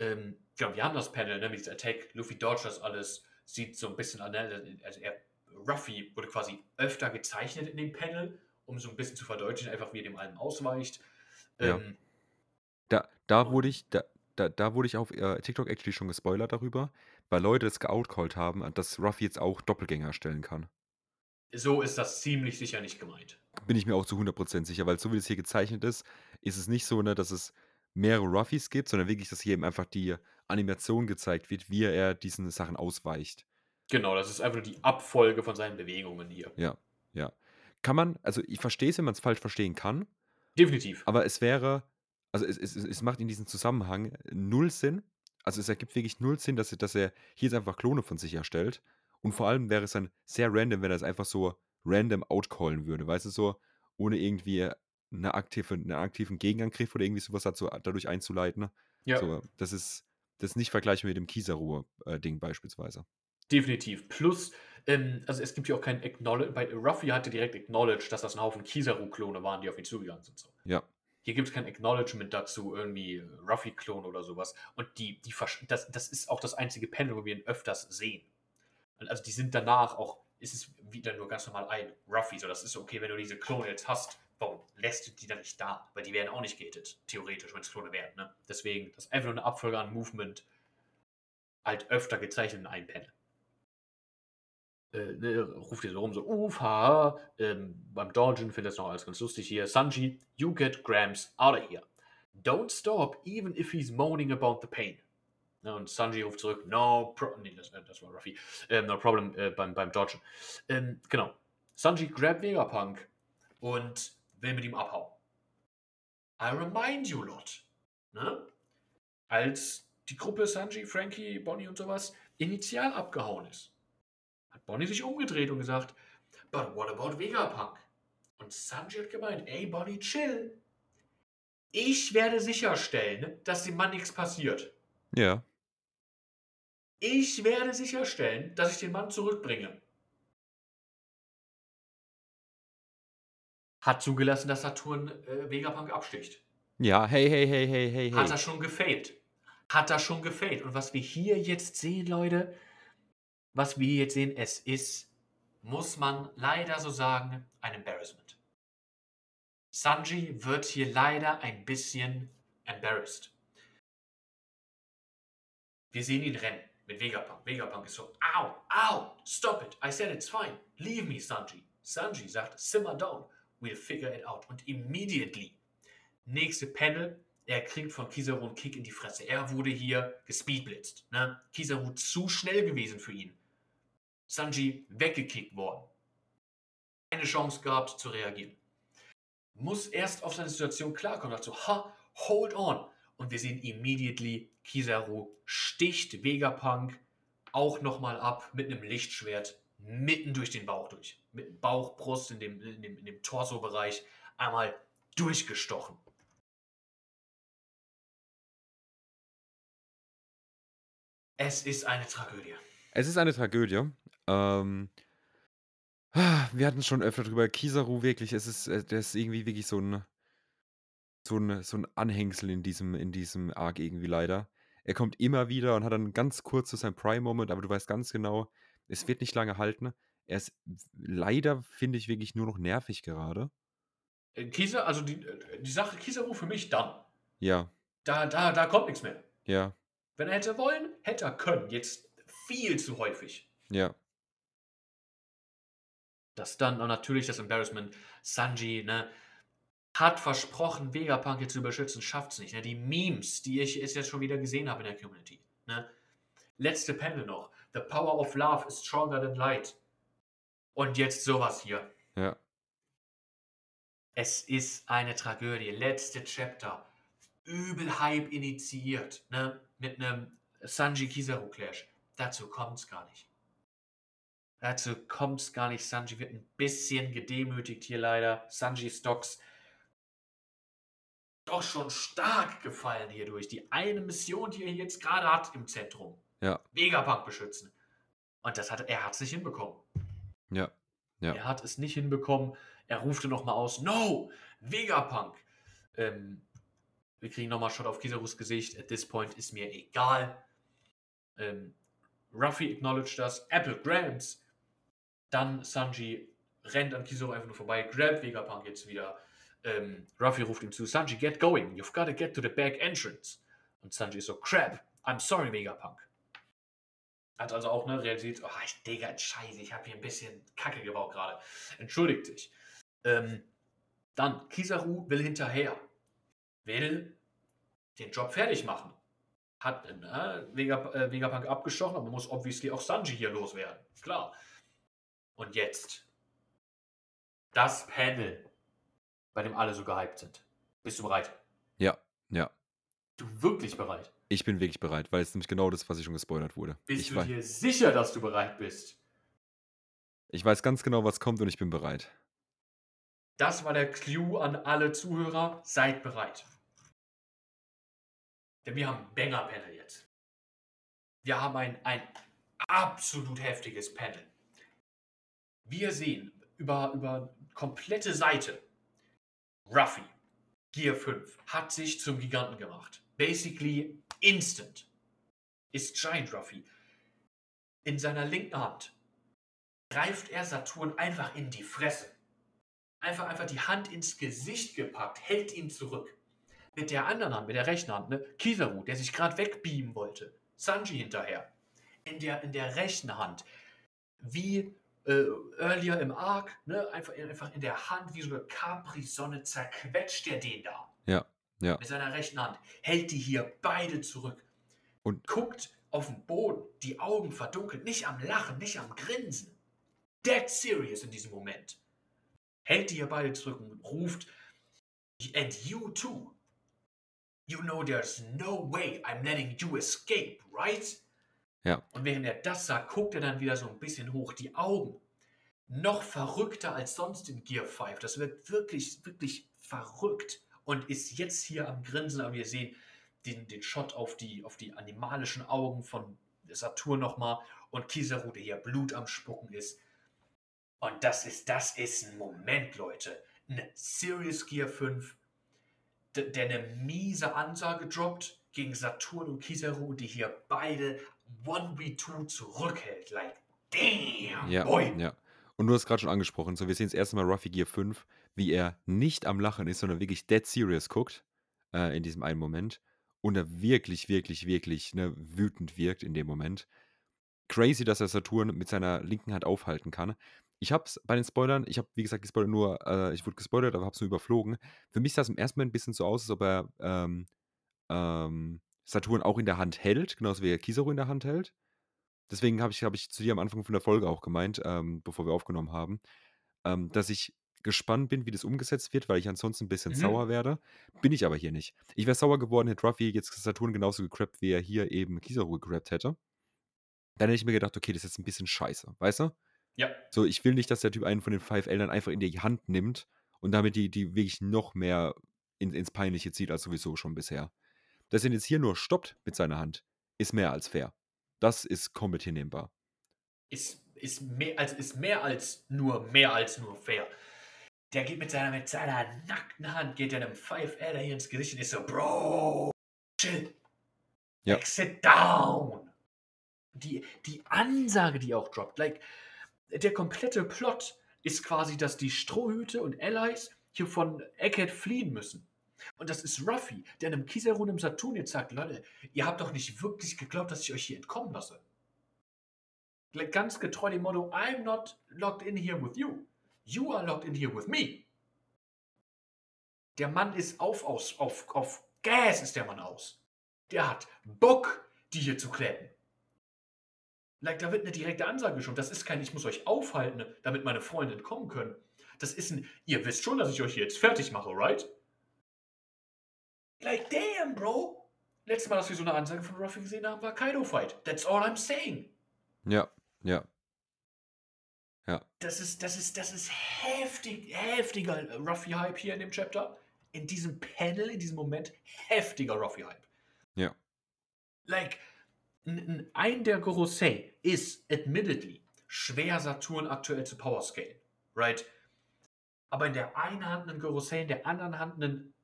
Ähm, ja, wir haben das Panel, ne, mit dieser Attack. Luffy dodgt das alles, sieht so 'n bisschen an, ne, also er Ruffy wurde quasi öfter gezeichnet in dem Panel, um so 'n bisschen zu verdeutlichen, einfach wie er dem allem ausweicht. Ja. Da da wurde ich da da da wurde ich auf, äh, TikTok actually schon gespoilert darüber, weil Leute das geoutcallt haben, dass Ruffy jetzt auch Doppelgänger erstellen kann. So ist das ziemlich sicher nicht gemeint. Bin ich mir auch zu 100 % sicher, weil so wie es hier gezeichnet ist, ist es nicht so, ne, dass es mehrere Ruffys gibt, sondern wirklich, dass hier eben einfach die Animation gezeigt wird, wie er diesen Sachen ausweicht. Genau, das ist einfach nur die Abfolge von seinen Bewegungen hier. Ja, ja. Kann man also, ich verstehe es, wenn man's falsch verstehen kann. Definitiv. Aber es wäre also, es es es macht in diesem Zusammenhang 0 Sinn. Also, es ergibt wirklich 0 Sinn, dass er dass er hier jetzt einfach Klone von sich erstellt. Und vor allem wäre es dann sehr random, wenn er es einfach so random outcallen würde, weißt du, so, ohne irgendwie 'ne aktive 'n aktiven Gegenangriff oder irgendwie so was dazu dadurch einzuleiten. Ja. So, das ist das ist nicht vergleichbar mit dem Kizaru, äh, Ding beispielsweise. Definitiv. Plus, ähm, also, es gibt hier auch kein Acknowle bei Ruffy hatte direkt acknowledged, dass das 'n Haufen Kizaru-Klone waren, die auf ihn zugegangen sind, so. Ja. Hier gibt's kein Acknowledgement dazu, irgendwie Ruffy-Klon oder so was. Und die die das das ist auch das einzige Panel, wo wir ihn öfters sehen. Also, die sind danach auch ist es wieder nur ganz normal ein Ruffy, so. Das ist okay, wenn du diese Klone jetzt hast, warum lässt du die dann nicht da? Weil die werden auch nicht gehittet, theoretisch, wenn's Klone wären, ne? Deswegen, das ist einfach nur 'ne Abfolge an Movement halt öfter gezeichnet in einem Panel. Äh, ne, ruft hier so rum, so: „Uff, ha ha.“ Ähm, beim Dodgen findet das noch alles ganz lustig hier. „Sanji, you get Gramps outta here. Don't stop even if he's moaning about the pain.“ Ne, und Sanji ruft zurück: „No pro“ ne, das das war Ruffy. Ähm, „No problem“, äh, beim beim Dodgen. Ähm, genau. Sanji grabbt Vegapunk und will mit ihm abhauen. I remind you lot, ne? Als die Gruppe Sanji, Franky, Bonnie und so was initial abgehauen ist, hat Bonnie sich umgedreht und gesagt: „But what about Vegapunk?“ Und Sanji hat gemeint: „Ey, Bonnie, chill. Ich werde sicherstellen, dass dem Mann nix passiert.“ Ja. „Ich werde sicherstellen, dass ich den Mann zurückbringe.“ hat zugelassen, dass Saturn äh, Vegapunk absticht. Ja, hey, hey, hey, hey, hey, Hat hey. er schon gefailt. Hat er schon gefailt. Und was wir hier jetzt sehen, Leute, was wir jetzt sehen, es ist, muss man leider so sagen, ein Embarrassment. Sanji wird hier leider ein bisschen embarrassed. Wir sehen ihn rennen mit Vegapunk. Vegapunk ist so, au, au, stop it. I said it's fine. Leave me, Sanji. Sanji sagt, simmer down. We'll figure it out. Und immediately, nächste Panel, er kriegt von Kizaru einen Kick in die Fresse. Er wurde hier gespeedblitzt. Ne? Kizaru zu schnell gewesen für ihn. Sanji weggekickt worden. Keine Chance gehabt zu reagieren. Muss erst auf seine Situation klarkommen. Dazu, ha, hold on. Und wir sehen immediately, Kizaru sticht Vegapunk auch nochmal ab mit einem Lichtschwert mitten durch den Bauch durch. Mit Bauch, Brust, in dem, in dem, in dem Torso-Bereich einmal durchgestochen. Es ist eine Tragödie. Es ist eine Tragödie. Ähm, [sighs] wir hatten schon öfter drüber. Kizaru wirklich, es ist, äh, der ist irgendwie wirklich so ein, so ein, so ein Anhängsel in diesem, in diesem Arc irgendwie leider. Er kommt immer wieder und hat dann ganz kurz so sein Prime-Moment, aber du weißt ganz genau, es wird nicht lange halten. Er ist leider, finde ich, wirklich nur noch nervig gerade. Äh, Kisa, also die, äh, die Sache Kizaru für mich dann. Ja, Da, da, da kommt nichts mehr. ja, Wenn er hätte wollen, hätte er können. Jetzt viel zu häufig. ja. Das dann auch natürlich das Embarrassment. Sanji, ne, hat versprochen, Vegapunk jetzt zu überschützen, schafft's nicht. Ne? Die Memes, die ich jetzt schon wieder gesehen habe in der Community. Ne? Letzte Panel noch. The power of love is stronger than light. Und jetzt sowas hier. Ja, Es ist eine Tragödie. Letzte Chapter. Übel Hype initiiert. Ne? Mit einem Sanji Kizaru Clash. Dazu kommt's gar nicht. Dazu kommt's gar nicht. Sanji wird ein bisschen gedemütigt hier leider. Sanji Stocks doch schon stark gefallen hierdurch. Die eine Mission, die er jetzt gerade hat im Zentrum. ja, Vegapunk beschützen. Und das hat, er hat es nicht hinbekommen. ja, ja. Er hat es nicht hinbekommen. Er rufte nochmal aus, no, Vegapunk. Ähm, wir kriegen nochmal Shot auf Kisarus Gesicht. At this point ist mir egal. Ähm, Ruffy acknowledged das. Apple Grams. Dann Sanji rennt an Kizaru einfach nur vorbei, grabt Vegapunk jetzt wieder. Ähm, Ruffy ruft ihm zu, Sanji, get going. You've got to get to the back entrance. Und Sanji ist so, crap, I'm sorry, Vegapunk. Hat also auch ne, realisiert, oh, ich, Digga, scheiße, ich habe hier ein bisschen Kacke gebaut gerade. Entschuldigt dich. Ähm, dann, Kizaru will hinterher. Will den Job fertig machen. Hat ne, äh, Vegapunk abgestochen, aber muss obviously auch Sanji hier loswerden. Klar. Und jetzt. Das Panel, bei dem alle so gehypt sind. Bist du bereit? Ja, ja. Du wirklich bereit? Ich bin wirklich bereit, weil es nämlich genau das, was ich schon gespoilert wurde. Bist Ich, du dir sicher, dass du bereit bist? ich weiß ganz genau, was kommt und ich bin bereit. Das war der Clou an alle Zuhörer. Seid bereit. Denn wir haben ein Banger-Panel jetzt. Wir haben ein, ein absolut heftiges Panel. Wir sehen über, über komplette Seite Ruffy, Gear 5, hat sich zum Giganten gemacht. Basically instant ist Giant Ruffy. In seiner linken Hand greift er Saturn einfach in die Fresse einfach, einfach die Hand ins Gesicht gepackt, hält ihn zurück. Mit der anderen Hand, mit der rechten Hand, ne? Kizaru, der sich gerade wegbeamen wollte. Sanji hinterher. In der, in der rechten Hand. Wie äh, earlier im Arc, ne? Einfach, einfach in der Hand, wie so eine Capri-Sonne zerquetscht er den da. Ja, ja. Mit seiner rechten Hand. Hält die hier beide zurück. Und- guckt auf den Boden, die Augen verdunkelt, nicht am Lachen, nicht am Grinsen. Dead serious in diesem Moment hält die hier beide zurück und ruft, and you too. You know there's no way I'm letting you escape, right? Ja. Und während er das sagt, guckt er dann wieder so ein bisschen hoch die Augen. Noch verrückter als sonst in Gear 5. Das wird wirklich, wirklich verrückt. Und ist jetzt hier am Grinsen, aber wir sehen den, den Shot auf die, auf die animalischen Augen von Saturn nochmal und Kizaru, der hier Blut am Spucken ist. Und das ist, das ist ein Moment, Leute. ein Serious Gear 5, der, der eine miese Ansage droppt gegen Saturn und Kizaru, die hier beide 1v2 zurückhält. Like, damn, Ja, boy. ja. Und du hast gerade schon angesprochen, so wir sehen das erste Mal Ruffy Gear 5, wie er nicht am Lachen ist, sondern wirklich dead serious guckt äh, in diesem einen Moment und er wirklich, wirklich, wirklich ne, wütend wirkt in dem Moment. Crazy, dass er Saturn mit seiner linken Hand aufhalten kann. Ich hab's bei den Spoilern, ich habe wie gesagt gespoilert nur, äh, ich wurde gespoilert, aber hab's nur überflogen. Für mich sah es im ersten Moment ein bisschen so aus, als ob er ähm, ähm, Saturn auch in der Hand hält, genauso wie er Kizaru in der Hand hält. Deswegen habe ich, hab ich zu dir am Anfang von der Folge auch gemeint, ähm, bevor wir aufgenommen haben, ähm, dass ich gespannt bin, wie das umgesetzt wird, weil ich ansonsten ein bisschen Mhm. sauer werde. Bin ich aber hier nicht. Ich wäre sauer geworden, hätte Ruffy jetzt Saturn genauso gekrappt, wie er hier eben Kizaru gekrappt hätte. Dann hätte ich mir gedacht, okay, das ist jetzt ein bisschen scheiße, weißt du? Ja, So, ich will nicht, dass der Typ einen von den Five Eltern einfach in die Hand nimmt und damit die, die wirklich noch mehr in, ins Peinliche zieht als sowieso schon bisher. Dass er ihn jetzt hier nur stoppt mit seiner Hand, ist mehr als fair. Das ist komplett hinnehmbar. ist, ist, mehr, als, ist mehr als nur, mehr als nur fair. Der geht mit seiner, mit seiner nackten Hand, geht er einem Five Elder hier ins Gesicht und ist so, Bro, chill. Ja. Like, sit down. Die, die Ansage, die auch droppt, like, der komplette Plot ist quasi, dass die Strohhüte und Allies hier von Egghead fliehen müssen. Und das ist Ruffy, der einem Kizaru und einem Saturn jetzt sagt, Leute, ihr habt doch nicht wirklich geglaubt, dass ich euch hier entkommen lasse. Ganz getreu dem Motto, I'm not locked in here with you. You are locked in here with me. Der Mann ist auf, aus, auf, auf Gas ist der Mann aus. Der hat Bock, die hier zu kletten. Like, da wird eine direkte Ansage schon. Das ist kein, ich muss euch aufhalten, damit meine Freunde entkommen können. Das ist ein, ihr wisst schon, dass ich euch hier jetzt fertig mache, right? Like, damn, bro. Letztes Mal, dass wir so eine Ansage von Ruffy gesehen haben, war Kaido Fight. That's all I'm saying. Ja, ja. Das ist, das ist, das ist heftig, heftiger Ruffy-Hype hier in dem Chapter. In diesem Panel, in diesem Moment, heftiger Ruffy-Hype. Ja. Like, ein der Gorosei ist, admittedly, schwer Saturn aktuell zu powerscalen. Right? Aber in der einen Hand einen Gorosei, in der anderen Hand einen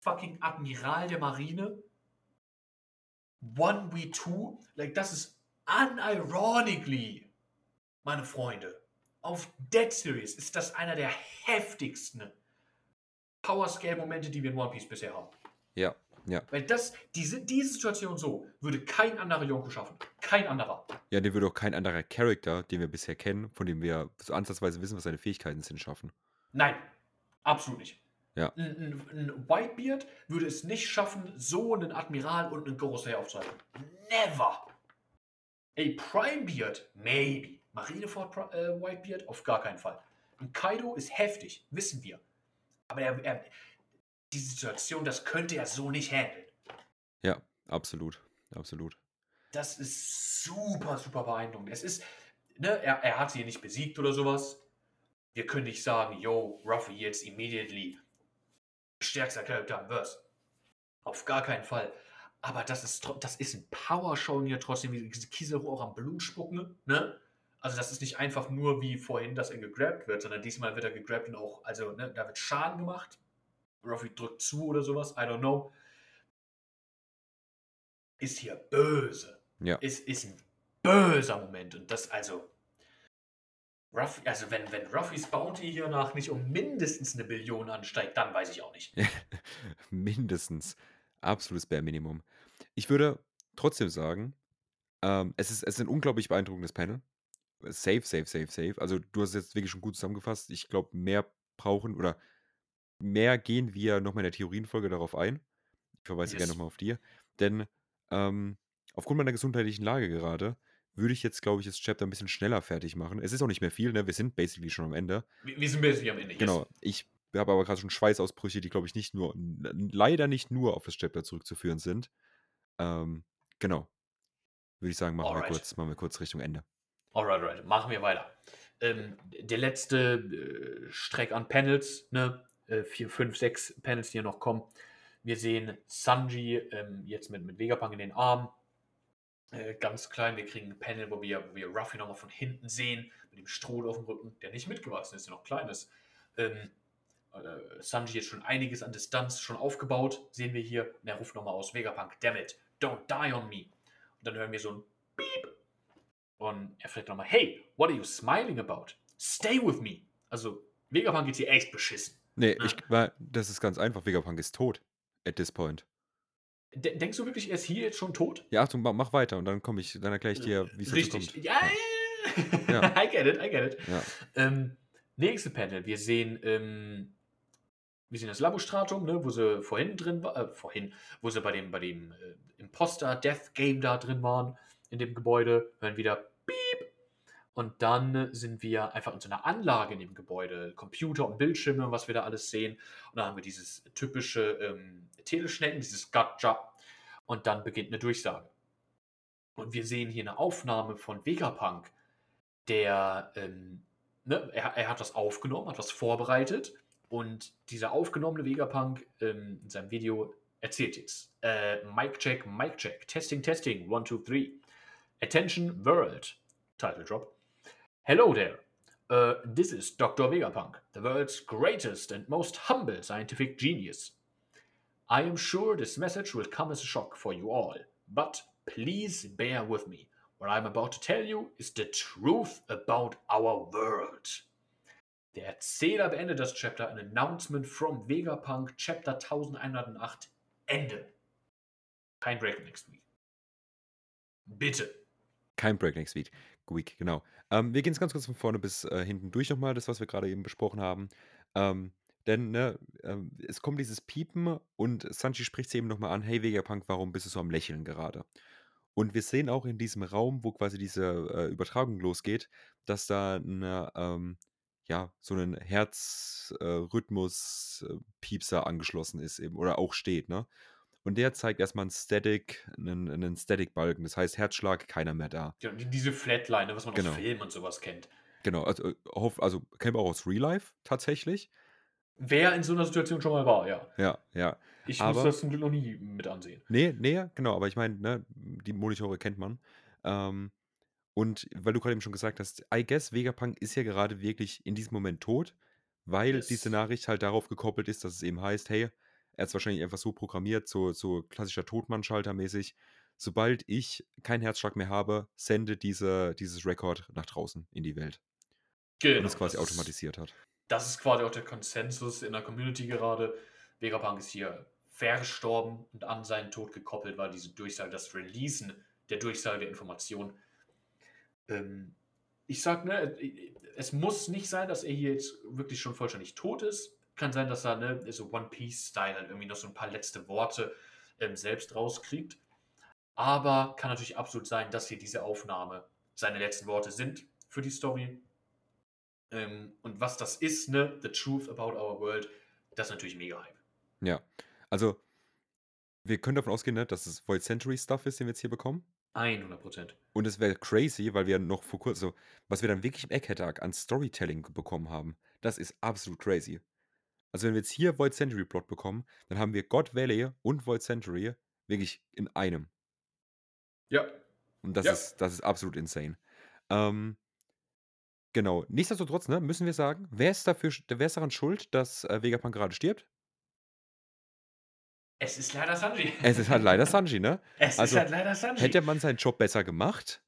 fucking Admiral der Marine. 1v2. Like, das ist unironically, meine Freunde, auf Dead Series ist das einer der heftigsten Powerscale-Momente, die wir in One Piece bisher haben. Ja, ja. Weil das, diese, diese Situation so, würde kein anderer Yonko schaffen. Kein anderer. Ja, den würde auch kein anderer Charakter, den wir bisher kennen, von dem wir so ansatzweise wissen, was seine Fähigkeiten sind, schaffen. Nein, absolut nicht. Ja. Ein, ein, Whitebeard würde es nicht schaffen, so einen Admiral und einen Gorosei aufzuhalten. Never. A Primebeard, maybe. Marineford äh, Whitebeard, auf gar keinen Fall. Ein Kaido ist heftig, wissen wir. Aber er, er, die Situation, das könnte er so nicht handeln. Ja, absolut. Absolut. Das ist super, super beeindruckend. Es ist, ne, er, er hat sie nicht besiegt oder sowas. Wir können nicht sagen, yo, Ruffy jetzt immediately stärkster Charakter im Verse. Auf gar keinen Fall. Aber das ist, das ist ein Power-Show hier trotzdem, wie Kizaru auch am Blut spucken, ne? Also das ist nicht einfach nur wie vorhin, dass er gegrabt wird, sondern diesmal wird er gegrabt und auch, also ne, da wird Schaden gemacht. Ruffy drückt zu oder sowas, I don't know. Ist hier böse Ja. ist, ist ein böser Moment. Und das also. Ruffy, also wenn, wenn Ruffys Bounty hiernach nicht um mindestens eine Billion ansteigt, dann weiß ich auch nicht. [laughs] Mindestens. Absolutes Bare Minimum. Ich würde trotzdem sagen, ähm, es, ist, es ist ein unglaublich beeindruckendes Panel. Safe, safe, safe, safe. Also du hast es jetzt wirklich schon gut zusammengefasst. Ich glaube, mehr brauchen oder mehr gehen wir nochmal in der Theorienfolge darauf ein. Ich verweise gerne Yes. nochmal auf dir. Denn ähm, aufgrund meiner gesundheitlichen Lage gerade würde ich jetzt, glaube ich, das Chapter ein bisschen schneller fertig machen. Es ist auch nicht mehr viel, ne? Wir sind basically schon am Ende. Wir, wir sind basically am Ende. Genau. Ich habe aber gerade schon Schweißausbrüche, die, glaube ich, nicht nur, leider nicht nur auf das Chapter zurückzuführen sind. Ähm, genau. Würde ich sagen, machen wir, Alright. kurz, machen wir kurz Richtung Ende. Alright, alright. Machen wir weiter. Ähm, der letzte äh, Streck an Panels, ne? Äh, vier, fünf, sechs Panels, die hier noch kommen. Wir sehen Sanji ähm, jetzt mit, mit Vegapunk in den Arm. Äh, ganz klein, wir kriegen ein Panel, wo wir, wo wir Ruffy nochmal von hinten sehen, mit dem Stroh auf dem Rücken, der nicht mitgewachsen ist, der noch klein ist. Ähm, äh, Sanji jetzt schon einiges an Distanz schon aufgebaut, sehen wir hier. Und er ruft nochmal aus, Vegapunk, damn it, don't die on me. Und dann hören wir so ein Beep. Und er fragt nochmal, hey, what are you smiling about? Stay with me. Also, Vegapunk geht hier echt beschissen. Nee, Ne? ich, das ist ganz einfach. Vegapunk ist tot. At this point. De denkst du wirklich, er ist hier jetzt schon tot? Ja, Achtung, mach, weiter und dann komme ich, dann erkläre ich dir, wie es Richtig. kommt. Ja, Ja. [laughs] I get it, I get it. Ja. Ähm, nächste Panel. Wir sehen, ähm, wir sehen das Labostratum, ne, wo sie vorhin drin war, äh, vorhin, wo sie bei dem, bei dem äh, Imposter Death Game da drin waren, in dem Gebäude, hören wieder Piep. Und dann sind wir einfach in so einer Anlage in dem Gebäude, Computer und Bildschirme, was wir da alles sehen. Und dann haben wir dieses typische ähm, Teleschnecken, dieses Gotcha. Und dann beginnt eine Durchsage. Und wir sehen hier eine Aufnahme von Vegapunk, der, ähm, ne, er, er hat das aufgenommen, hat was vorbereitet. Und dieser aufgenommene Vegapunk ähm, in seinem Video erzählt jetzt. Äh, Mic check, Mic check. Testing, testing. One, two, three. Attention, world. Title drop. Hello there. Uh, this is Dr. Vegapunk, the world's greatest and most humble scientific genius. I am sure this message will come as a shock for you all, but please bear with me. What I'm about to tell you is the truth about our world. Der Erzähler beendet das Chapter, an announcement from Vegapunk, Chapter 1108, Ende. Kein Break next week. Bitte. Kein Break Next Week. Week, genau. Ähm, wir gehen es ganz kurz von vorne bis äh, hinten durch nochmal, das, was wir gerade eben besprochen haben. Ähm, denn ne, ähm, es kommt dieses Piepen und Sanji spricht sie eben nochmal an, hey Vegapunk, warum bist du so am Lächeln gerade? Und wir sehen auch in diesem Raum, wo quasi diese äh, Übertragung losgeht, dass da eine, ähm, ja, so ein Herzrhythmus-Piepser angeschlossen ist eben oder auch steht, ne? Und der zeigt erstmal einen Static, einen, einen Static-Balken. Das heißt, Herzschlag, keiner mehr da. Ja, die- diese Flatline, ne, was man Genau. aus Filmen und sowas kennt. Genau, also, äh, also kennen wir auch aus Real Life tatsächlich. Wer in so einer Situation schon mal war, ja. Ja, ja. Ich Aber- muss das zum Glück noch nie mit ansehen. Nee, nee, genau, aber ich meine, ne, die Monitore kennt man. Ähm, und weil du gerade eben schon gesagt hast, I guess Vegapunk ist ja gerade wirklich in diesem Moment tot, weil Yes. diese Nachricht halt darauf gekoppelt ist, dass es eben heißt, hey, er ist wahrscheinlich einfach so programmiert, so, so klassischer Totmann-Schalter mäßig. Sobald ich keinen Herzschlag mehr habe, sende diese, dieses Rekord nach draußen in die Welt. Genau. und es quasi automatisiert hat. Das ist quasi auch der Konsensus in der Community gerade. Vegapunk ist hier verstorben und an seinen Tod gekoppelt war diese Durchsage, das Releasen der Durchsage der Information. Ähm, ich sag, ne, es muss nicht sein, dass er hier jetzt wirklich schon vollständig tot ist. Kann sein, dass er, ne, so One Piece-Style halt irgendwie noch so ein paar letzte Worte ähm, selbst rauskriegt. Aber kann natürlich absolut sein, dass hier diese Aufnahme seine letzten Worte sind für die Story. Ähm, und was das ist, ne, the truth about our world, das ist natürlich mega Hype. Ja, also wir können davon ausgehen, ne, dass es Void Century Stuff ist, den wir jetzt hier bekommen. 100 Prozent. Und es wäre crazy, weil wir noch vor kurzem, so, was wir dann wirklich im Egghead-Arc an Storytelling bekommen haben, das ist absolut crazy. Also wenn wir jetzt hier Void Century Plot bekommen, dann haben wir God Valley und Void Century wirklich in einem. Ja, Und das Ja. ist, das ist absolut insane. Ähm, genau. Nichtsdestotrotz, ne, müssen wir sagen, wer ist dafür, sch- wer ist daran schuld, dass äh, Vegapunk gerade stirbt? es ist leider Sanji. Es ist halt leider Sanji, ne? [laughs] Es also, ist halt leider Sanji. Hätte man seinen Job besser gemacht,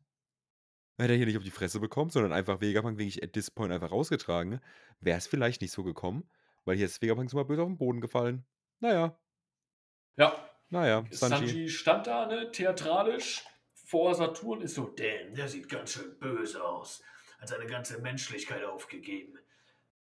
hätte er hier nicht auf die Fresse bekommen, sondern einfach Vegapunk wirklich at this point einfach rausgetragen, wäre es vielleicht nicht so gekommen, weil hier ist Vegapunk so mal böse auf den Boden gefallen. Naja, ja, naja, Sanji. Sanji. stand da, ne, theatralisch vor Saturn, ist so, damn, der sieht ganz schön böse aus. Hat seine ganze Menschlichkeit aufgegeben.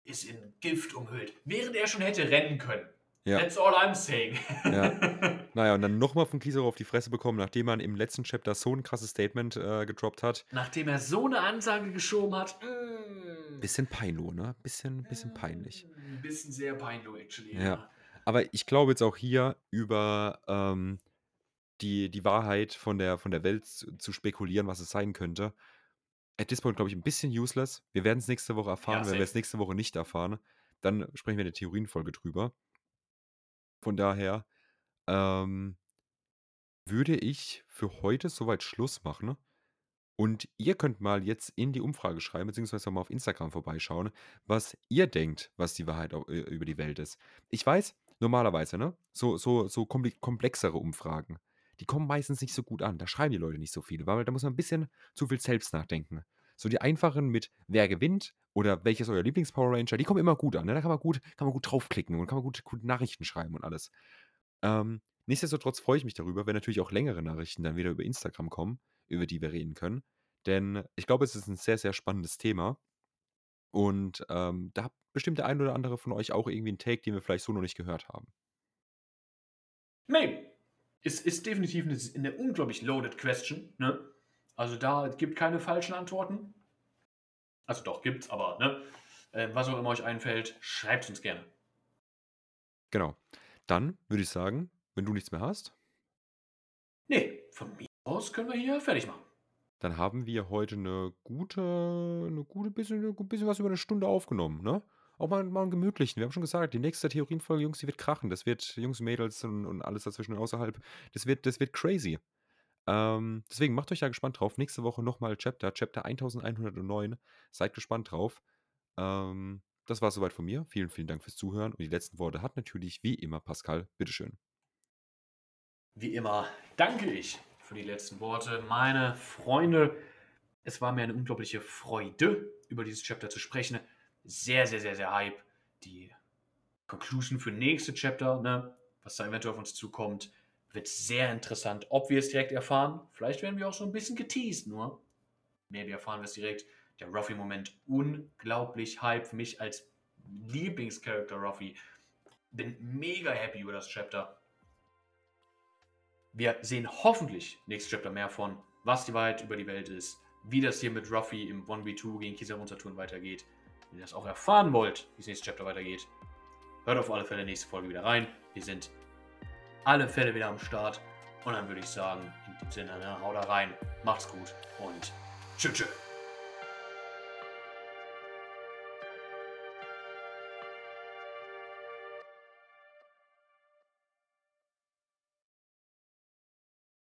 Ist in Gift umhüllt. Während er schon hätte rennen können. Ja. That's all I'm saying. Ja. [laughs] Naja, und dann nochmal von Kiesero auf die Fresse bekommen, nachdem man im letzten Chapter so ein krasses Statement äh, gedroppt hat. Nachdem er so eine Ansage geschoben hat. Mm, Bisschen peinlich, ne? Bisschen, bisschen peinlich. Ein bisschen sehr peinlich, actually. Ja. Aber ich glaube jetzt auch hier über ähm, die, die Wahrheit von der, von der Welt zu, zu spekulieren, was es sein könnte. At this point, glaube ich, ein bisschen useless. Wir werden es nächste Woche erfahren. Ja, Wenn wir es nächste Woche nicht erfahren, dann sprechen wir in der Theorienfolge drüber. Von daher ähm, würde ich für heute soweit Schluss machen. Und ihr könnt mal jetzt in die Umfrage schreiben, beziehungsweise mal auf Instagram vorbeischauen, was ihr denkt, was die Wahrheit äh, über die Welt ist. Ich weiß, normalerweise, ne, so so so komplexere Umfragen, die kommen meistens nicht so gut an. Da schreiben die Leute nicht so viel, weil da muss man 'n bisschen zu viel selbst nachdenken. So die einfachen mit „Wer gewinnt?“ oder „Welches euer Lieblings-Power Ranger?“, die kommen immer gut an, ne? Da kann man gut kann man gut draufklicken und kann man gut gut Nachrichten schreiben und alles. Ähm, nichtsdestotrotz freue ich mich darüber, wenn natürlich auch längere Nachrichten dann wieder über Instagram kommen, über die wir reden können. Denn ich glaube, es ist 'n sehr, sehr spannendes Thema. Und, ähm, da hat bestimmt der ein oder andere von euch auch irgendwie 'n Take, den wir vielleicht so noch nicht gehört haben. Ne, es ist definitiv 'ne s 'ne unglaublich loaded question, ne? Also, da gibt keine falschen Antworten. Also doch, gibt's, aber, ne? Äh, was auch immer euch einfällt, schreibt's uns gerne. Genau. Dann würde ich sagen, wenn du nichts mehr hast Ne, von mir aus können wir hier fertig machen. dann haben wir heute 'ne gute 'ne gute bisschen 'ne bisschen was über 'ne Stunde aufgenommen, ne? Auch mal mal 'n gemütlichen. Wir haben schon gesagt, die nächste Theorienfolge, Jungs, die wird krachen. Das wird Jungs, Mädels und und alles dazwischen außerhalb. Das wird das wird crazy. Ähm, deswegen macht euch da gespannt drauf. Nächste Woche noch mal Chapter, Chapter 1109. Seid gespannt drauf. Ähm, das war's so weit von mir. Vielen, vielen Dank fürs Zuhören und die letzten Worte hat natürlich wie immer Pascal. Bitte schön. Wie immer danke ich für die letzten Worte. Meine Freunde, es war mir eine unglaubliche Freude, über dieses Chapter zu sprechen. Sehr, sehr, sehr, sehr Hype. Die Conclusion für nächste Chapter, ne, was da eventuell auf uns zukommt, wird sehr interessant, ob wir es direkt erfahren. Vielleicht werden wir auch so 'n bisschen geteased nur. Wir erfahren wir's direkt. Der Ruffy-Moment, unglaublich Hype für mich als Lieblings-Character Ruffy. Bin mega happy über das Chapter. Wir sehen hoffentlich nächstes Chapter mehr von, was die Wahrheit über die Welt ist, wie das hier mit Ruffy im 1v2 gegen und Saturn weitergeht. Wenn ihr das auch erfahren wollt, wie's nächste Chapter weitergeht, hört auf alle Fälle nächste Folge wieder rein. Wir sind alle Fälle wieder am Start und dann würde ich sagen, in dem Sinne, ne, haut da rein, macht's gut und tschü tschü.